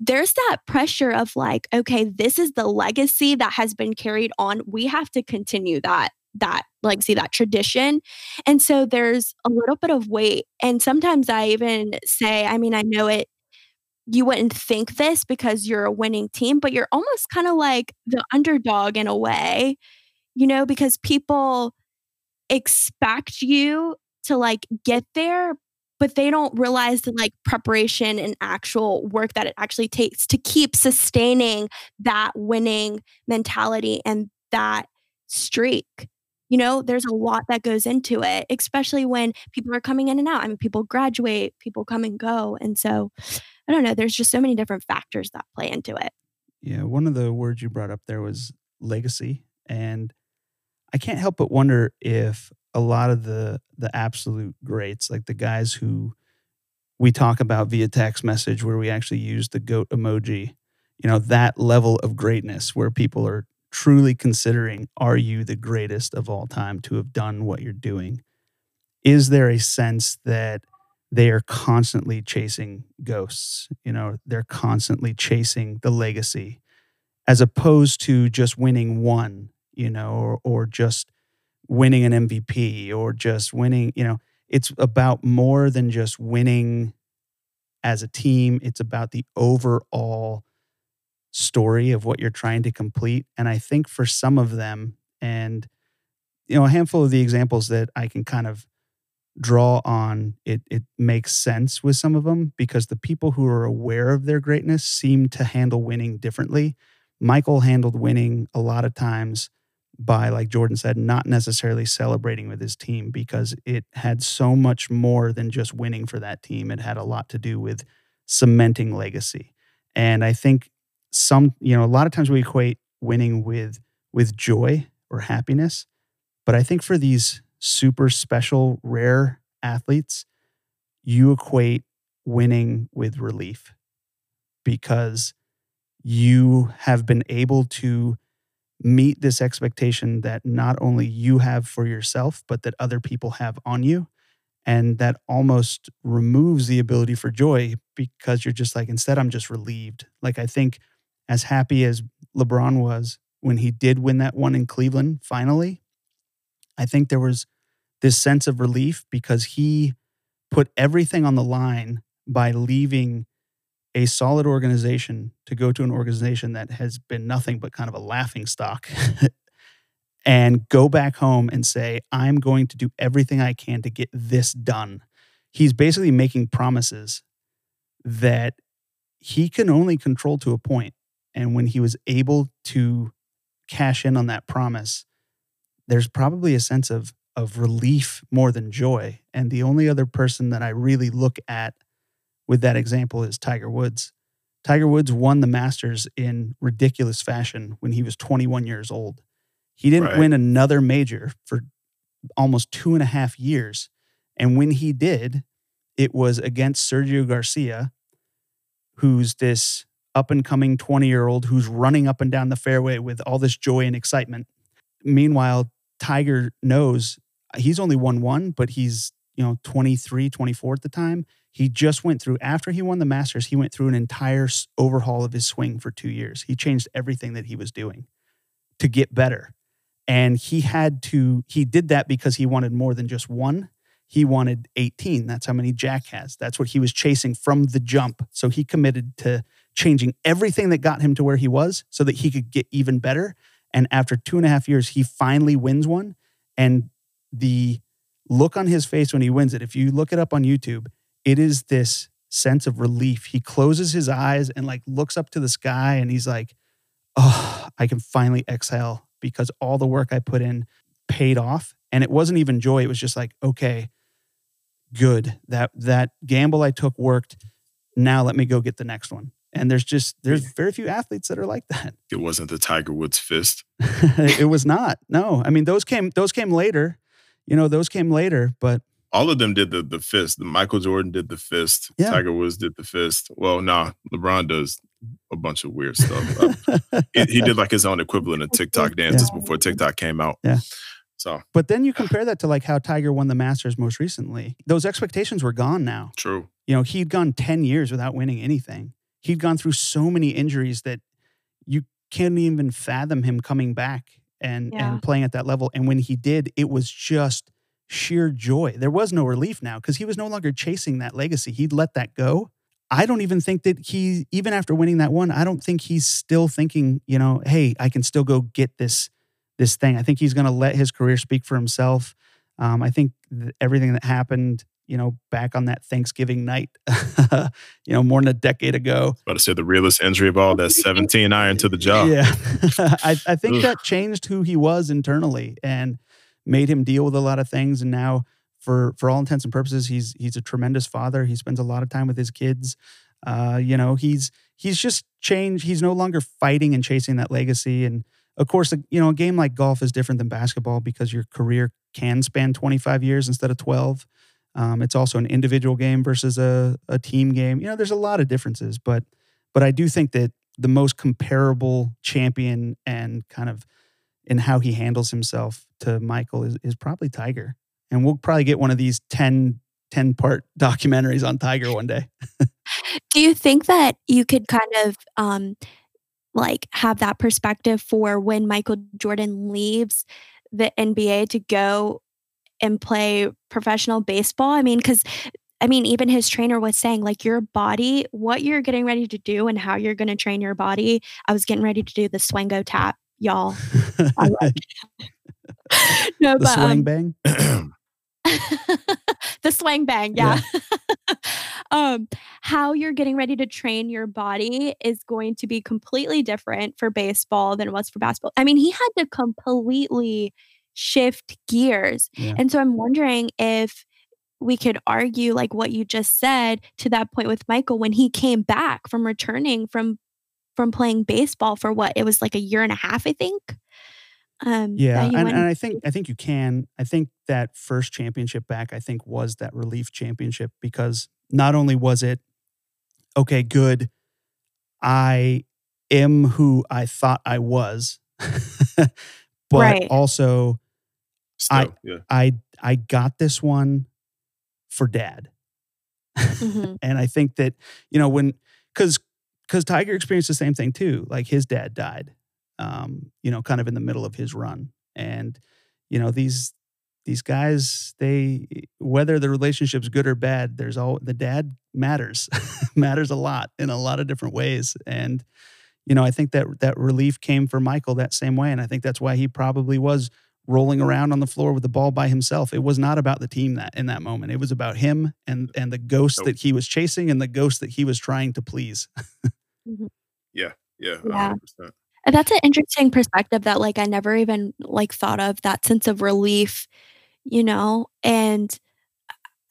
there's that pressure of like, okay, this is the legacy that has been carried on. We have to continue that that legacy, that tradition. And so there's a little bit of weight. And sometimes I even say, I mean, I know it, you wouldn't think this because you're a winning team, but you're almost kind of like the underdog in a way, you know, because people expect you to like get there, but they don't realize the like preparation and actual work that it actually takes to keep sustaining that winning mentality and that streak you know? There's a lot that goes into it especially when people are coming in and out. I mean people graduate people come and go and so i don't know there's just so many different factors that play into it yeah one of the words you brought up there was legacy and i can't help but wonder if a lot of the the absolute greats like the guys who we talk about via text message where we actually use the goat emoji you know that level of greatness where people are truly considering are you the greatest of all time to have done what you're doing? Is there a sense that they are constantly chasing ghosts? You know, they're constantly chasing the legacy as opposed to just winning one, you know, or, or just winning an MVP or just winning, you know, it's about more than just winning as a team. It's about the overall story of what you're trying to complete. And I think for some of them, and you know, a handful of the examples that I can kind of draw on, it it makes sense with some of them because the people who are aware of their greatness seem to handle winning differently. Michael handled winning a lot of times by, like Jordan said, not necessarily celebrating with his team because it had so much more than just winning for that team. It had a lot to do with cementing legacy. And I think some you know a lot of times we equate winning with with joy or happiness but i think for these super special rare athletes you equate winning with relief because you have been able to meet this expectation that not only you have for yourself but that other people have on you. And that almost removes the ability for joy because you're just like instead i'm just relieved. Like i think as happy as LeBron was when he did win that one in Cleveland finally, I think there was this sense of relief because he put everything on the line by leaving a solid organization to go to an organization that has been nothing but kind of a laughing stock and go back home and say, I'm going to do everything I can to get this done. He's basically making promises that he can only control to a point. And when he was able to cash in on that promise, there's probably a sense of of relief more than joy. And the only other person that I really look at with that example is Tiger Woods. Tiger Woods won the Masters in ridiculous fashion when he was 21 years old. He didn't right. win another major for almost two and a half years. And when he did, it was against Sergio Garcia, who's this up and coming 20 year old who's running up and down the fairway with all this joy and excitement. Meanwhile, Tiger knows he's only won one, but he's, you know, 23, 24 at the time. He just went through, after he won the Masters, he went through an entire overhaul of his swing for two years. He changed everything that he was doing to get better. And he had to, he did that because he wanted more than just one. He wanted 18. That's how many Jack has. That's what he was chasing from the jump. So he committed to changing everything that got him to where he was so that he could get even better. And after two and a half years, he finally wins one. And the look on his face when he wins it, if you look it up on YouTube, it is this sense of relief. He closes his eyes and like looks up to the sky and he's like, oh, I can finally exhale because all the work I put in paid off. And it wasn't even joy. It was just like, okay, good. That that gamble I took worked. Now let me go get the next one. And there's just there's very few athletes that are like that. It wasn't the Tiger Woods fist. it was not. No. I mean those came those came later. You know, those came later, but all of them did the the fist. Michael Jordan did the fist. Yeah. Tiger Woods did the fist. Well, nah, LeBron does a bunch of weird stuff. uh, he, he, did like his own equivalent of TikTok dances yeah. before TikTok came out. Yeah. So, but then you compare that to like how Tiger won the Masters most recently. Those expectations were gone now. True. You know, he'd gone 10 years without winning anything. He'd gone through so many injuries that you can't even fathom him coming back and yeah. and playing at that level. And when he did, it was just sheer joy. There was no relief now because he was no longer chasing that legacy. He'd let that go. I don't even think that he, even after winning that one, I don't think he's still thinking, you know, hey, I can still go get this this thing. I think he's going to let his career speak for himself. Um, I think everything that happened, you know, back on that Thanksgiving night, you know, more than a decade ago. About to say the realest injury of all, that 17 iron to the jaw. Yeah. I, I think that changed who he was internally. And made him deal with a lot of things. And now, for for all intents and purposes, he's he's a tremendous father. He spends a lot of time with his kids. Uh, you know, he's he's just changed. He's no longer fighting and chasing that legacy. And of course, you know, a game like golf is different than basketball because your career can span 25 years instead of 12. Um, it's also an individual game versus a, a team game. You know, there's a lot of differences, but but I do think that the most comparable champion and kind of in how he handles himself to Michael is, is probably Tiger. And we'll probably get one of these 10, 10 part documentaries on Tiger one day. Do you think that you could kind of um, like have that perspective for when Michael Jordan leaves the NBA to go and play professional baseball? I mean, because I mean, even his trainer was saying, like, your body, what you're getting ready to do and how you're going to train your body. I was getting ready to do the Swango tap y'all. no, the but swang um, bang. the swang bang, yeah. yeah. um, how you're getting ready to train your body is going to be completely different for baseball than it was for basketball. I mean, he had to completely shift gears. Yeah. And so I'm wondering if we could argue like what you just said to that point with Michael when he came back from returning from from playing baseball for what it was like a year and a half, I think. Um, yeah, and, and I think I think you can. I think that first championship back, I think, was that relief championship because not only was it okay, good, I am who I thought I was, but right. also Still, I yeah. I I got this one for dad. Mm-hmm. and I think that, you know, when because because Tiger experienced the same thing too. Like his dad died, um, you know, kind of in the middle of his run, and you know these these guys, they whether the relationship's good or bad, there's all the dad matters, matters a lot in a lot of different ways, and you know I think that that relief came for Michael that same way, and I think that's why he probably was rolling around on the floor with the ball by himself. It was not about the team that in that moment. It was about him and and the ghost nope. that he was chasing and the ghost that he was trying to please. mm-hmm. Yeah. Yeah. Yeah. 100%. That's an interesting perspective that like I never even like thought of that sense of relief, you know, and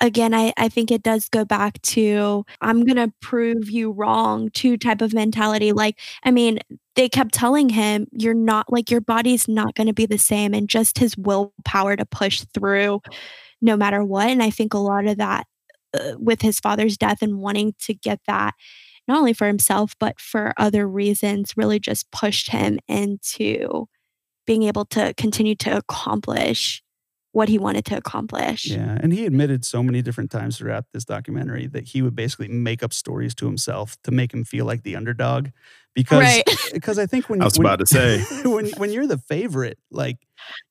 again I, I think it does go back to i'm going to prove you wrong to type of mentality like i mean they kept telling him you're not like your body's not going to be the same and just his willpower to push through no matter what and i think a lot of that uh, with his father's death and wanting to get that not only for himself, but for other reasons, really just pushed him into being able to continue to accomplish what he wanted to accomplish. Yeah. And he admitted so many different times throughout this documentary that he would basically make up stories to himself to make him feel like the underdog. Because Right. because I think when I was when- about to say. when when you're the favorite, like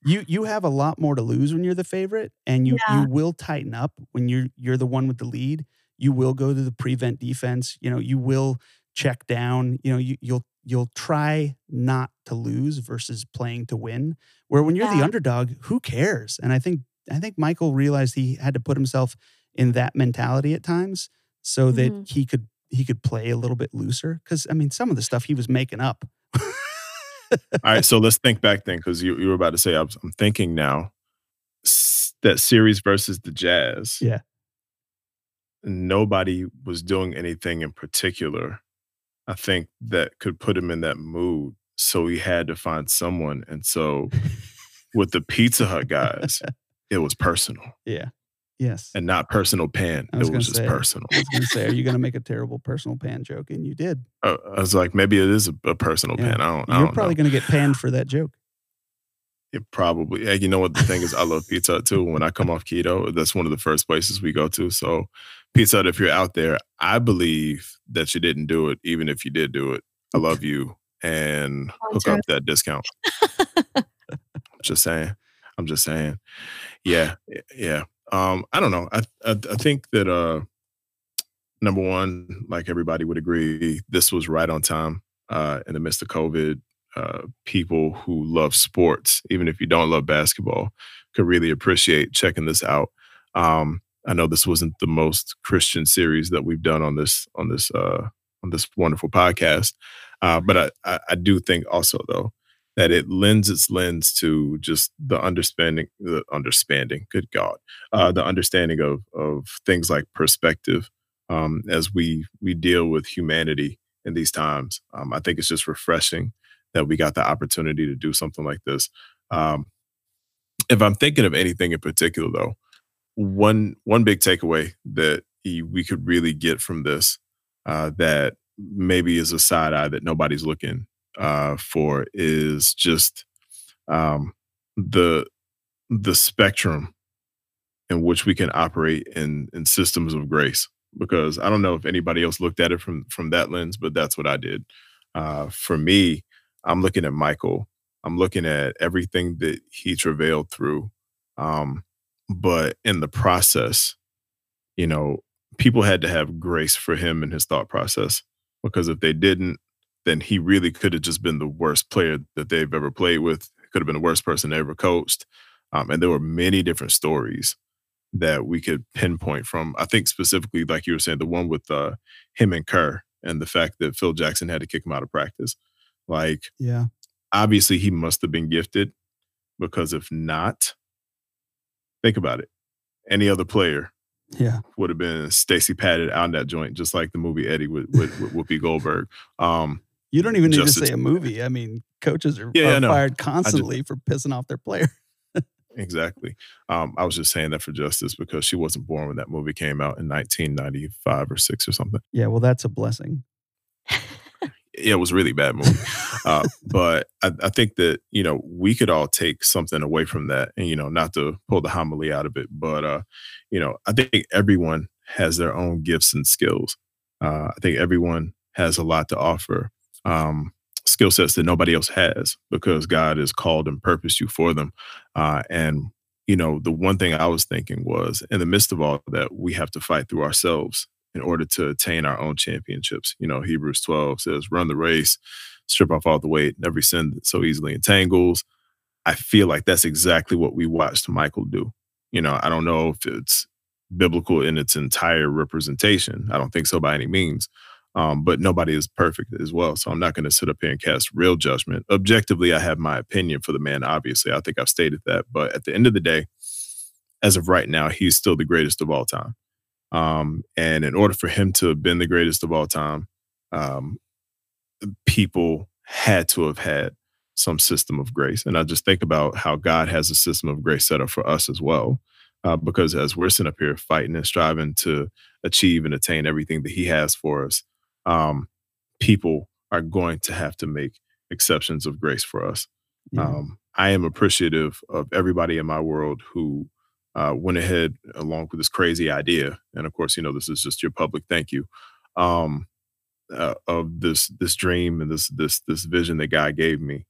you you have a lot more to lose when you're the favorite and you Yeah. you will tighten up when you're you're the one with the lead. You will go to the prevent defense, you know, you will check down, you know, you you'll you'll try not to lose versus playing to win. Where when you're the underdog, who cares? And I think I think Michael realized he had to put himself in that mentality at times so that Mhm. he could he could play a little bit looser cuz I mean some of the stuff he was making up. All right, so let's think back then, because you, you were about to say, I was, I'm thinking now that series versus the Jazz. Yeah. Nobody was doing anything in particular, I think, that could put him in that mood. So he had to find someone. And so with the Pizza Hut guys, it was personal Yeah. Yes. and not personal pan. I It was was just say. personal. I was going to say, are you going to make a terrible personal pan joke? And you did. Uh, I was like, maybe it is a, a personal Yeah. pan. I don't, I You're don't probably going to get panned for that joke. It probably. Yeah, you know what the thing is? I love Pizza Hut too. When I come off keto, that's one of the first places we go to. So, Pizza Hut, if you're out there, I believe that you didn't do it. Even if you did do it, I love you and hook up that discount. just saying. I'm just saying. Yeah, yeah. Um, I don't know. I, I I think that uh, number one, like everybody would agree, this was right on time. Uh, in the midst of COVID, uh, people who love sports, even if you don't love basketball, could really appreciate checking this out. Um, I know this wasn't the most Christian series that we've done on this on this uh, on this wonderful podcast, uh, but I, I do think also though that it lends its lens to just the understanding the understanding good god uh, the understanding of of things like perspective um, as we we deal with humanity in these times. Um, i think it's just refreshing that we got the opportunity to do something like this. Um, if i'm thinking of anything in particular though one one big takeaway that we could really get from this uh, that maybe is a side eye that nobody's looking uh, for is just um, the the spectrum in which we can operate in in systems of grace. Because I don't know if anybody else looked at it from from that lens, but that's what I did. Uh, for me, I'm looking at Michael. I'm looking at everything that he travailed through, um, but in the process, you know, people had to have grace for him in his thought process. Because if they didn't, then he really could have just been the worst player that they've ever played with. Could have been the worst person they ever coached. Um, and there were many different stories that we could pinpoint from. I think specifically, like you were saying, the one with uh, him and Kerr and the fact that Phil Jackson had to kick him out of practice. Like, Yeah. obviously, he must have been gifted because if not, think about it. Any other player Yeah. would have been Stacy patted out in that joint, just like the movie Eddie with, with, with Whoopi Goldberg. Um, You don't even need to say a movie. I mean, coaches are, Yeah, are I know. fired constantly for pissing off their player. Exactly. Um, I was just saying that for justice because she wasn't born when that movie came out in 1995 or six or something. Yeah. Well, that's a blessing. It was really bad movie. uh, but I, I think that you know we could all take something away from that, and you know, not to pull the homily out of it, but uh, you know, I think everyone has their own gifts and skills. Uh, I think everyone has a lot to offer. Um, skill sets that nobody else has because God has called and purposed you for them. Uh, and you know, the one thing I was thinking was, in the midst of all that, we have to fight through ourselves in order to attain our own championships. You know, Hebrews 12 says, run the race, strip off all the weight, and every sin so easily entangles. I feel like that's exactly what we watched Michael do. You know, I don't know if it's biblical in its entire representation. I don't think so by any means. Um, but nobody is perfect as well. So I'm not going to sit up here and cast real judgment. Objectively, I have my opinion for the man, obviously. I think I've stated that. But at the end of the day, as of right now, he's still the greatest of all time. Um, and in order for him to have been the greatest of all time, um, people had to have had some system of grace. And I just think about how God has a system of grace set up for us as well. Uh, because as we're sitting up here fighting and striving to achieve and attain everything that He has for us, um, people are going to have to make exceptions of grace for us. Yeah. Um, I am appreciative of everybody in my world who uh, went ahead along with this crazy idea, and of course, you know, this is just your public thank you um, uh, of this this dream and this this this vision that God gave me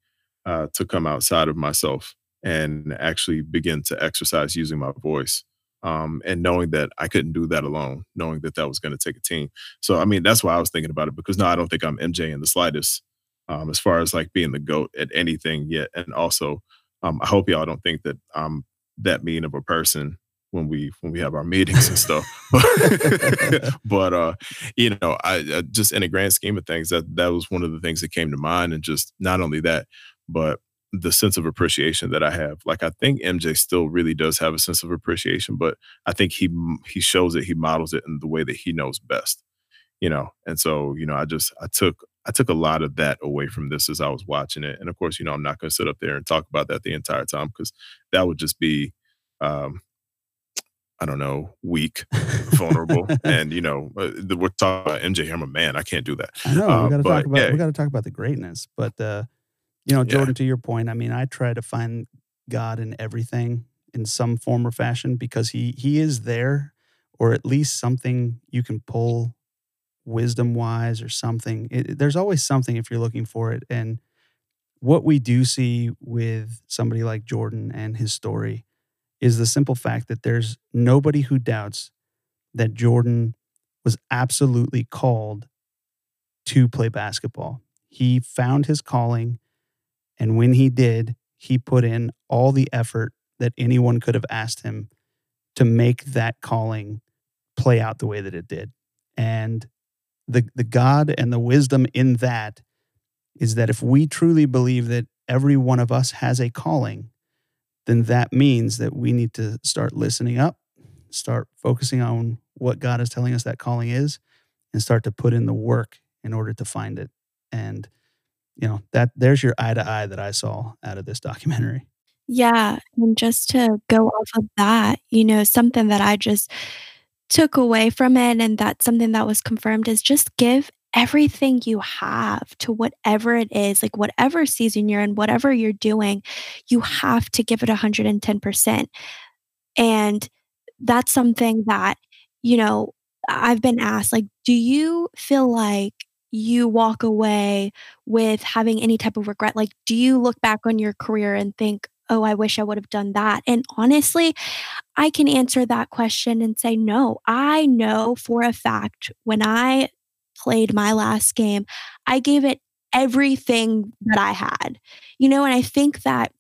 uh, to come outside of myself and actually begin to exercise using my voice. Um, and knowing that I couldn't do that alone, knowing that that was going to take a team. So, I mean, that's why I was thinking about it because no, I don't think I'm MJ in the slightest um, as far as like being the goat at anything yet. And also, um, I hope y'all don't think that I'm that mean of a person when we when we have our meetings and stuff. But, but uh, you know, I, I just in a grand scheme of things, that that was one of the things that came to mind, and just not only that, but the sense of appreciation that I have. Like I think MJ still really does have a sense of appreciation, but I think he he shows it, he models it in the way that he knows best. You know, and so you know, I just I took I took a lot of that away from this as I was watching it. And of course, you know, I'm not going to sit up there and talk about that the entire time because that would just be, um, I don't know, weak, vulnerable, and you know, uh, we're talking about MJ here. I'm a man. I can't do that. I know Uh, we got to talk about yeah. we got to talk about the greatness, but uh, you know, Yeah. Jordan, to your point, I mean, I try to find God in everything in some form or fashion because he he is there, or at least something you can pull wisdom wise or something. It, there's always something if you're looking for it, and what we do see with somebody like Jordan and his story is the simple fact that there's nobody who doubts that Jordan was absolutely called to play basketball. He found his calling, and when he did, he put in all the effort that anyone could have asked him to make that calling play out the way that it did. And the the God and the wisdom in that is that if we truly believe that every one of us has a calling, then that means that we need to start listening up, start focusing on what God is telling us that calling is, and start to put in the work in order to find it. And you know that there's your eye to eye that I saw out of this documentary. Yeah, and just to go off of that, you know, something that I just took away from it and that's something that was confirmed is just give everything you have to whatever it is, like whatever season you're in, whatever you're doing, you have to give it 110%. And that's something that, you know, I've been asked, like, do you feel like you walk away with having any type of regret? Like, do you look back on your career and think, oh, I wish I would have done that? And honestly, I can answer that question and say, no, I know for a fact when I played my last game, I gave it everything that I had. You know, and I think that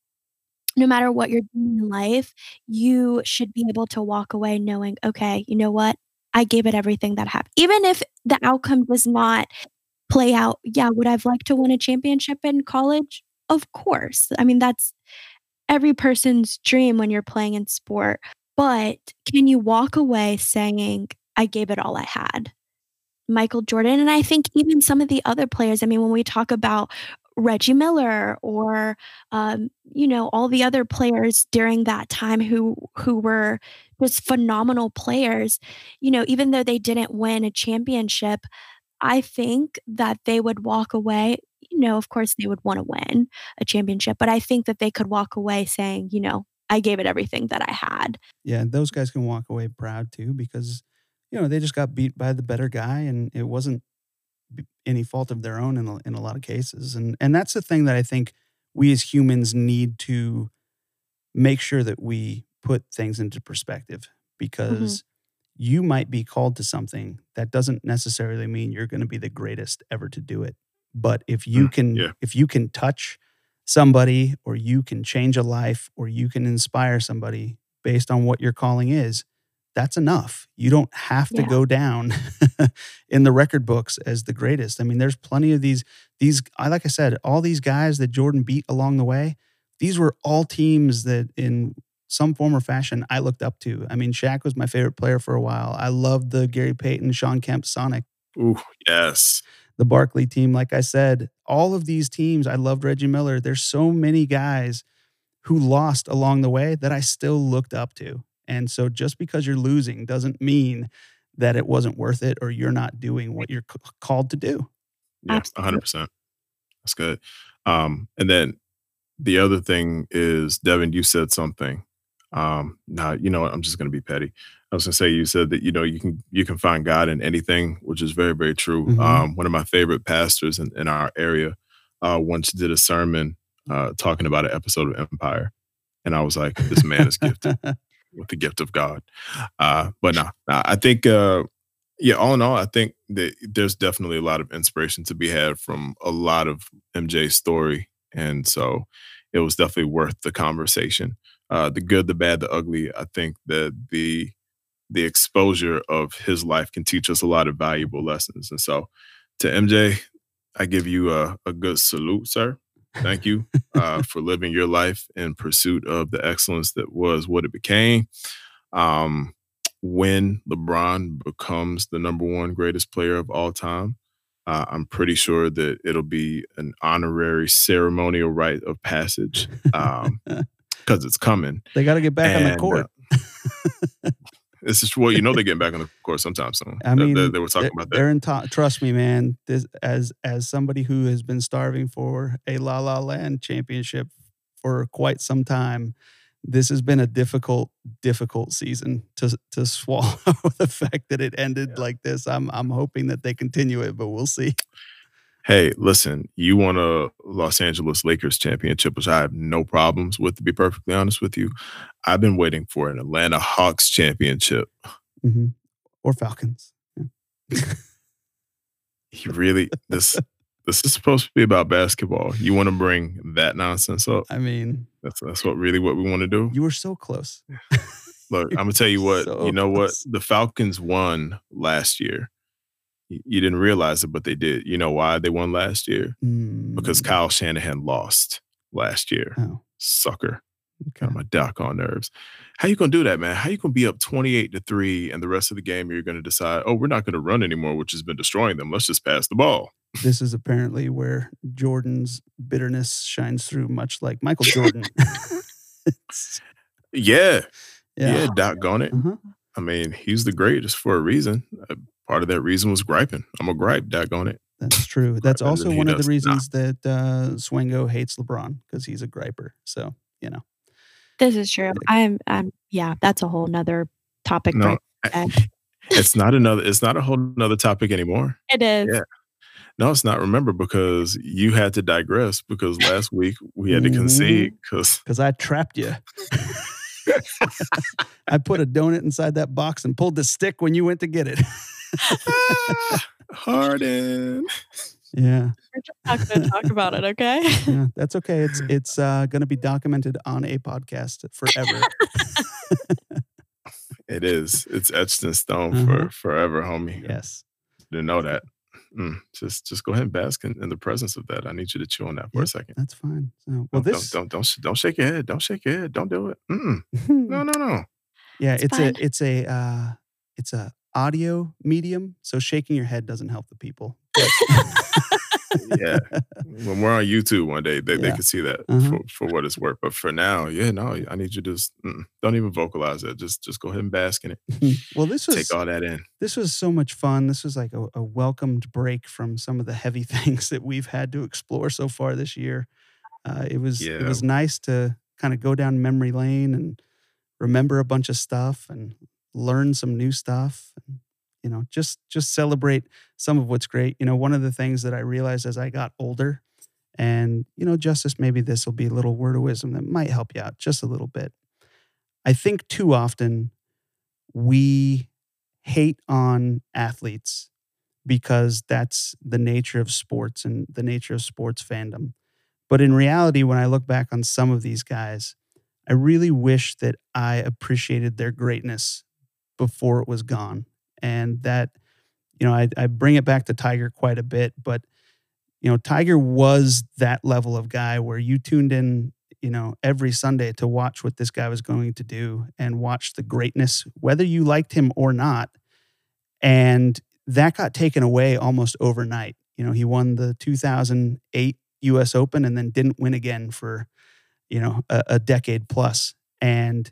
no matter what you're doing in life, you should be able to walk away knowing, okay, you know what? I gave it everything that have. Even if the outcome does not play out. Yeah, would I've liked to win a championship in college? Of course. I mean, that's every person's dream when you're playing in sport. But can you walk away saying, I gave it all I had? Michael Jordan, and I think even some of the other players, I mean, when we talk about Reggie Miller or um, you know all the other players during that time who who were just phenomenal players you know even though they didn't win a championship i think that they would walk away you know of course they would want to win a championship but i think that they could walk away saying you know i gave it everything that i had. Yeah, those guys can walk away proud too because you know they just got beat by the better guy, and it wasn't any fault of their own in a, in a lot of cases. And and that's the thing that I think we as humans need to make sure that we put things into perspective because you might be called to something that doesn't necessarily mean you're going to be the greatest ever to do it. But if you Mm, can yeah. if you can touch somebody or you can change a life or you can inspire somebody based on what your calling is, that's enough. You don't have to Yeah. go down in the record books as the greatest. I mean, there's plenty of these these I like I said, all these guys that Jordan beat along the way, these were all teams that in some form or fashion I looked up to. I mean, Shaq was my favorite player for a while. I loved the Gary Payton, Sean Kemp Sonic Ooh, yes. the Barkley team, like I said, all of these teams, I loved Reggie Miller. There's so many guys who lost along the way that I still looked up to. And so just because you're losing doesn't mean that it wasn't worth it or you're not doing what you're c- called to do. Yeah, hundred percent. That's good. Um, and then the other thing is, Devin, you said something. Um, now you know what, I'm just gonna be petty. I was gonna say you said that you know you can you can find God in anything, which is very very true. Mhm. Um, one of my favorite pastors in, in our area uh, once did a sermon uh, talking about an episode of Empire, and I was like, this man is gifted with the gift of God. Uh, but no, I think, uh, yeah, all in all, I think that there's definitely a lot of inspiration to be had from a lot of MJ's story. And so it was definitely worth the conversation. Uh, the good, the bad, the ugly. I think that the the exposure of his life can teach us a lot of valuable lessons. And so to MJ, I give you a, a good salute, sir. Thank you uh, for living your life in pursuit of the excellence that was what it became. Um, when LeBron becomes the number one greatest player of all time, uh, I'm pretty sure that it'll be an honorary ceremonial rite of passage because it's coming. they got to get back on the court. uh, this is well, you know, they're getting back on the court sometime soon. I mean, they, they were talking about that. they're in trust me, man. This as as somebody who has been starving for a La La Land championship for quite some time. This has been a difficult, difficult season to to swallow the fact that it ended like this. I'm I'm hoping that they continue it, but we'll see. Hey, listen, you won a Los Angeles Lakers championship, which I have no problems with, to be perfectly honest with you. I've been waiting for an Atlanta Hawks championship. hmm Or Falcons. He really this this is supposed to be about basketball. You want to bring that nonsense up? I mean, That's that's what really what we want to do. you were so close. Look, I'm gonna tell you what. So you know what? The Falcons won last year. You didn't realize it, but they did. You know why they won last year? Because Mm, Kyle Shanahan lost last year. oh, Sucker. okay. Got my doc on nerves. How you gonna do that, man? How you gonna be up 28 to 3 and the rest of the game you're gonna decide, oh, we're not gonna run anymore, which has been destroying them. Let's just pass the ball. this is apparently where Jordan's bitterness shines through, much like Michael Jordan. Yeah. Yeah, yeah. doggone it. Uh-huh. I mean, he's the greatest for a reason. Part of that reason was griping. I'm a gripe, doggone it. That's true. That's better also one of the does now. reasons that uh, Swango hates LeBron because he's a griper. So you know, This is true. I'm I'm yeah, that's a whole nother topic. No, right I- it's not another it's not a whole nother topic anymore. It is. Yeah. No, it's not. Remember, because you had to digress because last week we had to concede because because I trapped you. I put a donut inside that box and pulled the stick when you went to get it. Harden. yeah, We're not going to talk about it, okay? yeah, that's okay. It's it's uh, going to be documented on a podcast forever. It is. It's etched in stone Uh-huh. for forever, homie. yes. Didn't know that. Mm, just just go ahead and bask in, in the presence of that. I need you to chew on that for Yep. a second. That's fine. So, well, Don't, this don't, don't don't don't shake your head. Don't shake your head. Don't do it. Mm-mm. No no no. yeah, It's it's, a it's a uh, it's a audio medium, so shaking your head doesn't help the people. Yeah. when we're on YouTube one day, they, they can see that Uh-huh. for, for what it's worth. But for now, yeah, no, I need you to just don't even vocalize it. Just just go ahead and bask in it. well, this was Take all that in. this was so much fun. This was like a, a welcomed break from some of the heavy things that we've had to explore so far this year. Uh, it was it was nice to kind of go down memory lane and remember a bunch of stuff and learn some new stuff. And, you know, just just celebrate some of what's great. You know, one of the things that I realized as I got older, and you know, Justice, maybe this will be a little word of wisdom that might help you out just a little bit. I think too often we hate on athletes because that's the nature of sports and the nature of sports fandom. But in reality, when I look back on some of these guys, I really wish that I appreciated their greatness before it was gone. And that, you know, I, I bring it back to Tiger quite a bit, but, you know, Tiger was that level of guy where you tuned in, you know, every Sunday to watch what this guy was going to do and watch the greatness, whether you liked him or not. And that got taken away almost overnight. You know, he won the 2008 US Open and then didn't win again for, you know, a, a decade plus. And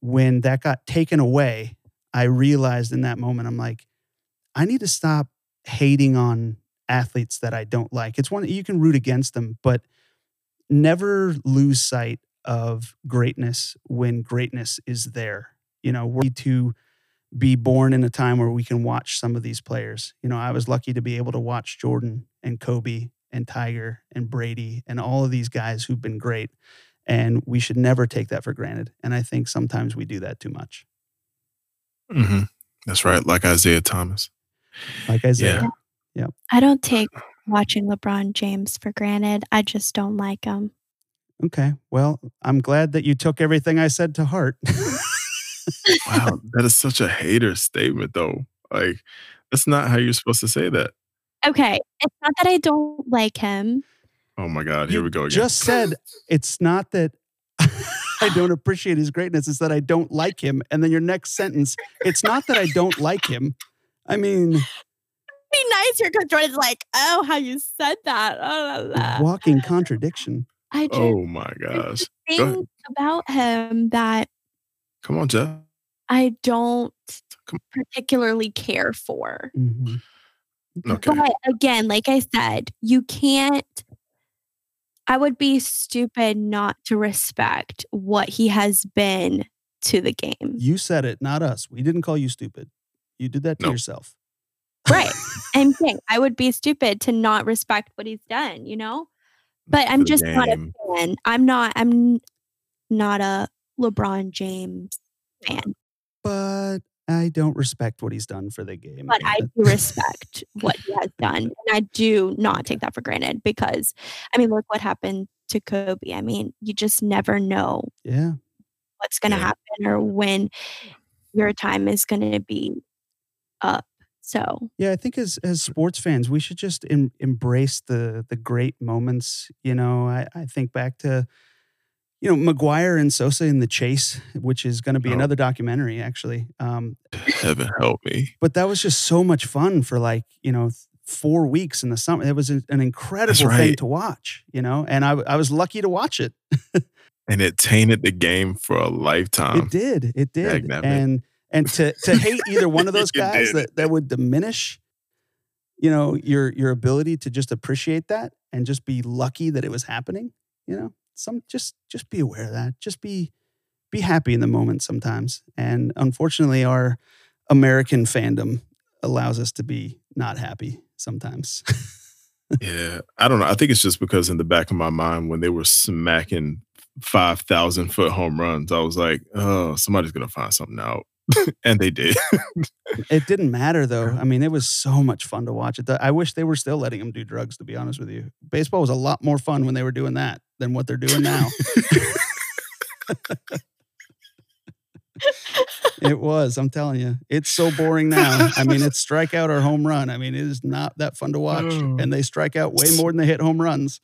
when that got taken away, I realized in that moment, I'm like, I need to stop hating on athletes that I don't like. It's one you can root against them, but never lose sight of greatness when greatness is there. You know, we to be born in a time where we can watch some of these players. You know, I was lucky to be able to watch Jordan and Kobe and Tiger and Brady and all of these guys who've been great. And we should never take that for granted. And I think sometimes we do that too much. Mm-hmm. That's right. Like Isaiah Thomas. Like Isaiah. Yeah. Yep. I don't take watching LeBron James for granted. I just don't like him. Okay. Well, I'm glad that you took everything I said to heart. wow. That is such a hater statement, though. Like, that's not how you're supposed to say that. Okay. It's not that I don't like him. Oh my God. Here you we go again. Just said it's not that I don't appreciate his greatness. It's that I don't like him. And then your next sentence, it's not that I don't like him. I mean, be nicer because Jordan's like, oh, how you said that. Oh, walking contradiction. I just, oh my gosh. Thing about him that. Come on, Jeff. I don't particularly care for. Mm-hmm. Okay. But again, like I said, you can't I would be stupid not to respect what he has been to the game. You said it, not us. We didn't call you stupid. You did that to nope. yourself. Right. I'm saying I would be stupid to not respect what he's done, you know? But I'm just not a fan. I'm not I'm not a LeBron James fan. But I don't respect what he's done for the game. But I do respect what he has done. And I do not take that for granted because, I mean, look what happened to Kobe. I mean, you just never know yeah. what's going to yeah. happen or when your time is going to be up. So yeah, I think as as sports fans, we should just em- embrace the the great moments. You know, I, I think back to you know McGwire and Sosa in the chase, which is going to be oh. another documentary actually. Um, Heaven help me! But that was just so much fun for like you know four weeks in the summer. It was an incredible right. thing to watch, you know, and I I was lucky to watch it. and it tainted the game for a lifetime. It did. It did. and and to to hate either one of those guys that that would diminish you know your your ability to just appreciate that and just be lucky that it was happening you know some just just be aware of that. Just be be happy in the moment sometimes. And unfortunately, our American fandom allows us to be not happy sometimes. yeah, I don't know. I think it's just because in the back of my mind, when they were smacking five thousand foot home runs, I was like, oh, somebody's gonna find something out. and they did. it didn't matter though. I mean, it was so much fun to watch it. I wish they were still letting them do drugs. To be honest with you, baseball was a lot more fun when they were doing that than what they're doing now. it was. I'm telling you, it's so boring now. I mean, it's strikeout or home run. I mean, it is not that fun to watch, oh. and they strike out way more than they hit home runs.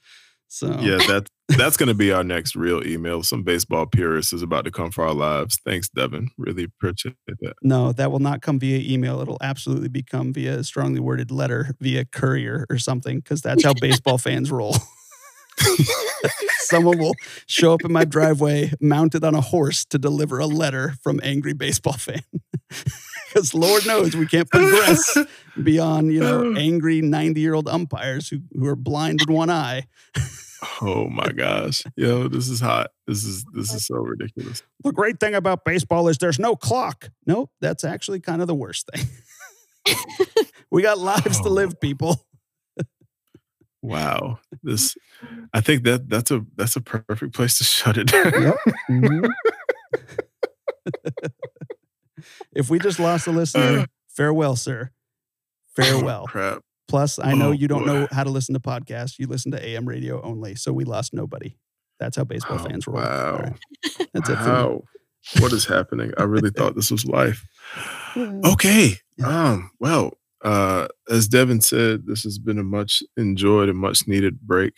So yeah, that's that's going to be our next real email. Some baseball purist is about to come for our lives. Thanks, Devin. Really appreciate that. No, that will not come via email. It'll absolutely become via a strongly worded letter via courier or something because that's how baseball fans roll. Someone will show up in my driveway mounted on a horse to deliver a letter from angry baseball fan. Because Lord knows we can't progress beyond, you know, angry 90 year old umpires who, who are blind in one eye. oh my gosh. Yo, this is hot. This is this is so ridiculous. The great thing about baseball is there's no clock. Nope, that's actually kind of the worst thing. we got lives oh. to live, people. Wow. This I think that that's a that's a perfect place to shut it down. Yep. Mm-hmm. If we just lost a listener, farewell, sir. Farewell. Oh, crap. Plus, I know oh, you don't boy. know how to listen to podcasts. You listen to AM radio only, so we lost nobody. That's how baseball oh, fans roll. Wow. Right. That's wow. it. what is happening? I really thought this was life. Okay. Um, well, uh, as Devin said, this has been a much enjoyed and much needed break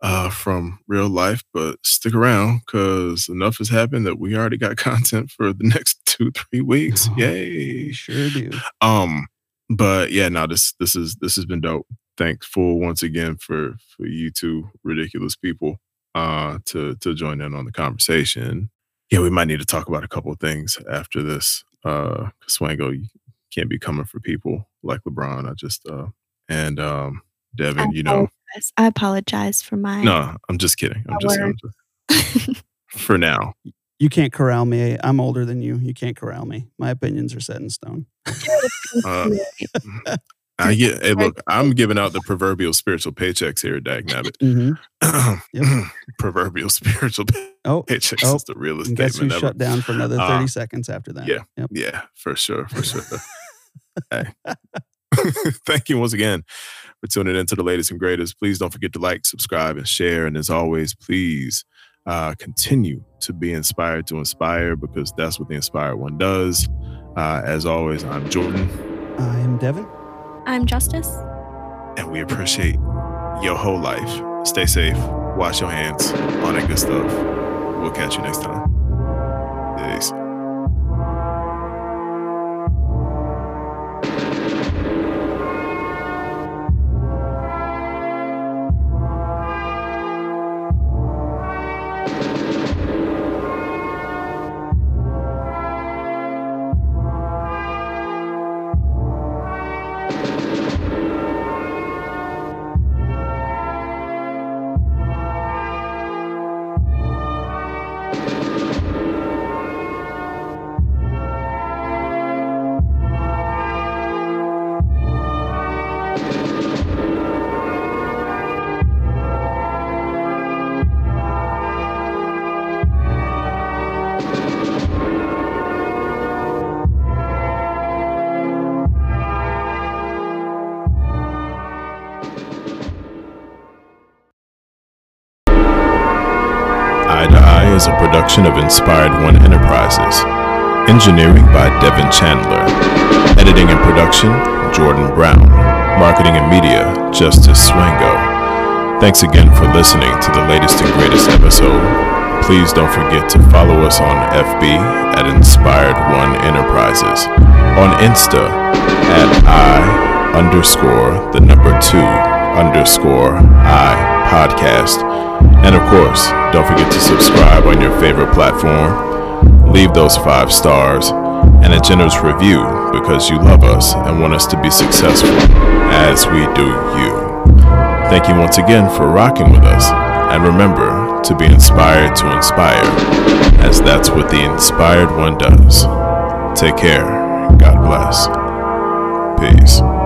uh, from real life, but stick around because enough has happened that we already got content for the next two, three weeks. Yay. Sure do. Um, but yeah, now this this is this has been dope. Thankful once again for for you two ridiculous people uh to to join in on the conversation. Yeah, we might need to talk about a couple of things after this. Uh, Swango, you can't be coming for people like LeBron. I just uh, and um, Devin, you know, apologize. I apologize for my. no, I'm just kidding. I'm just, I'm just for now. You can't corral me. I'm older than you. You can't corral me. My opinions are set in stone. Uh, I get. Hey, look, I'm giving out the proverbial spiritual paychecks here, at Dag Nabbit. hmm proverbial spiritual Oh, paychecks oh, is the realest and guess who statement ever. shut down for another 30 Uh, seconds after that? yeah. Yep. Yeah, for sure, for sure. hey. Thank you once again for tuning into the latest and greatest. Please don't forget to like, subscribe, and share. And as always, please uh, continue to be inspired to inspire because that's what the inspired one does. Uh, as always, I'm Jordan, I am Devin. I'm Justice. and we appreciate your whole life. Stay safe, wash your hands, all that good stuff. We'll catch you next time. Peace. Inspired One Enterprises. Engineering by Devin Chandler. Editing and production, Jordan Brown. Marketing and media, Justice Swango. Thanks again for listening to the latest and greatest episode. Please don't forget to follow us on FB at Inspired One Enterprises, on Insta at I underscore the number two underscore I podcast. And of course, don't forget to subscribe on your favorite platform. Leave those five stars and a generous review because you love us and want us to be successful as we do you. Thank you once again for rocking with us. And remember to be inspired to inspire, as that's what the inspired one does. Take care. God bless. Peace.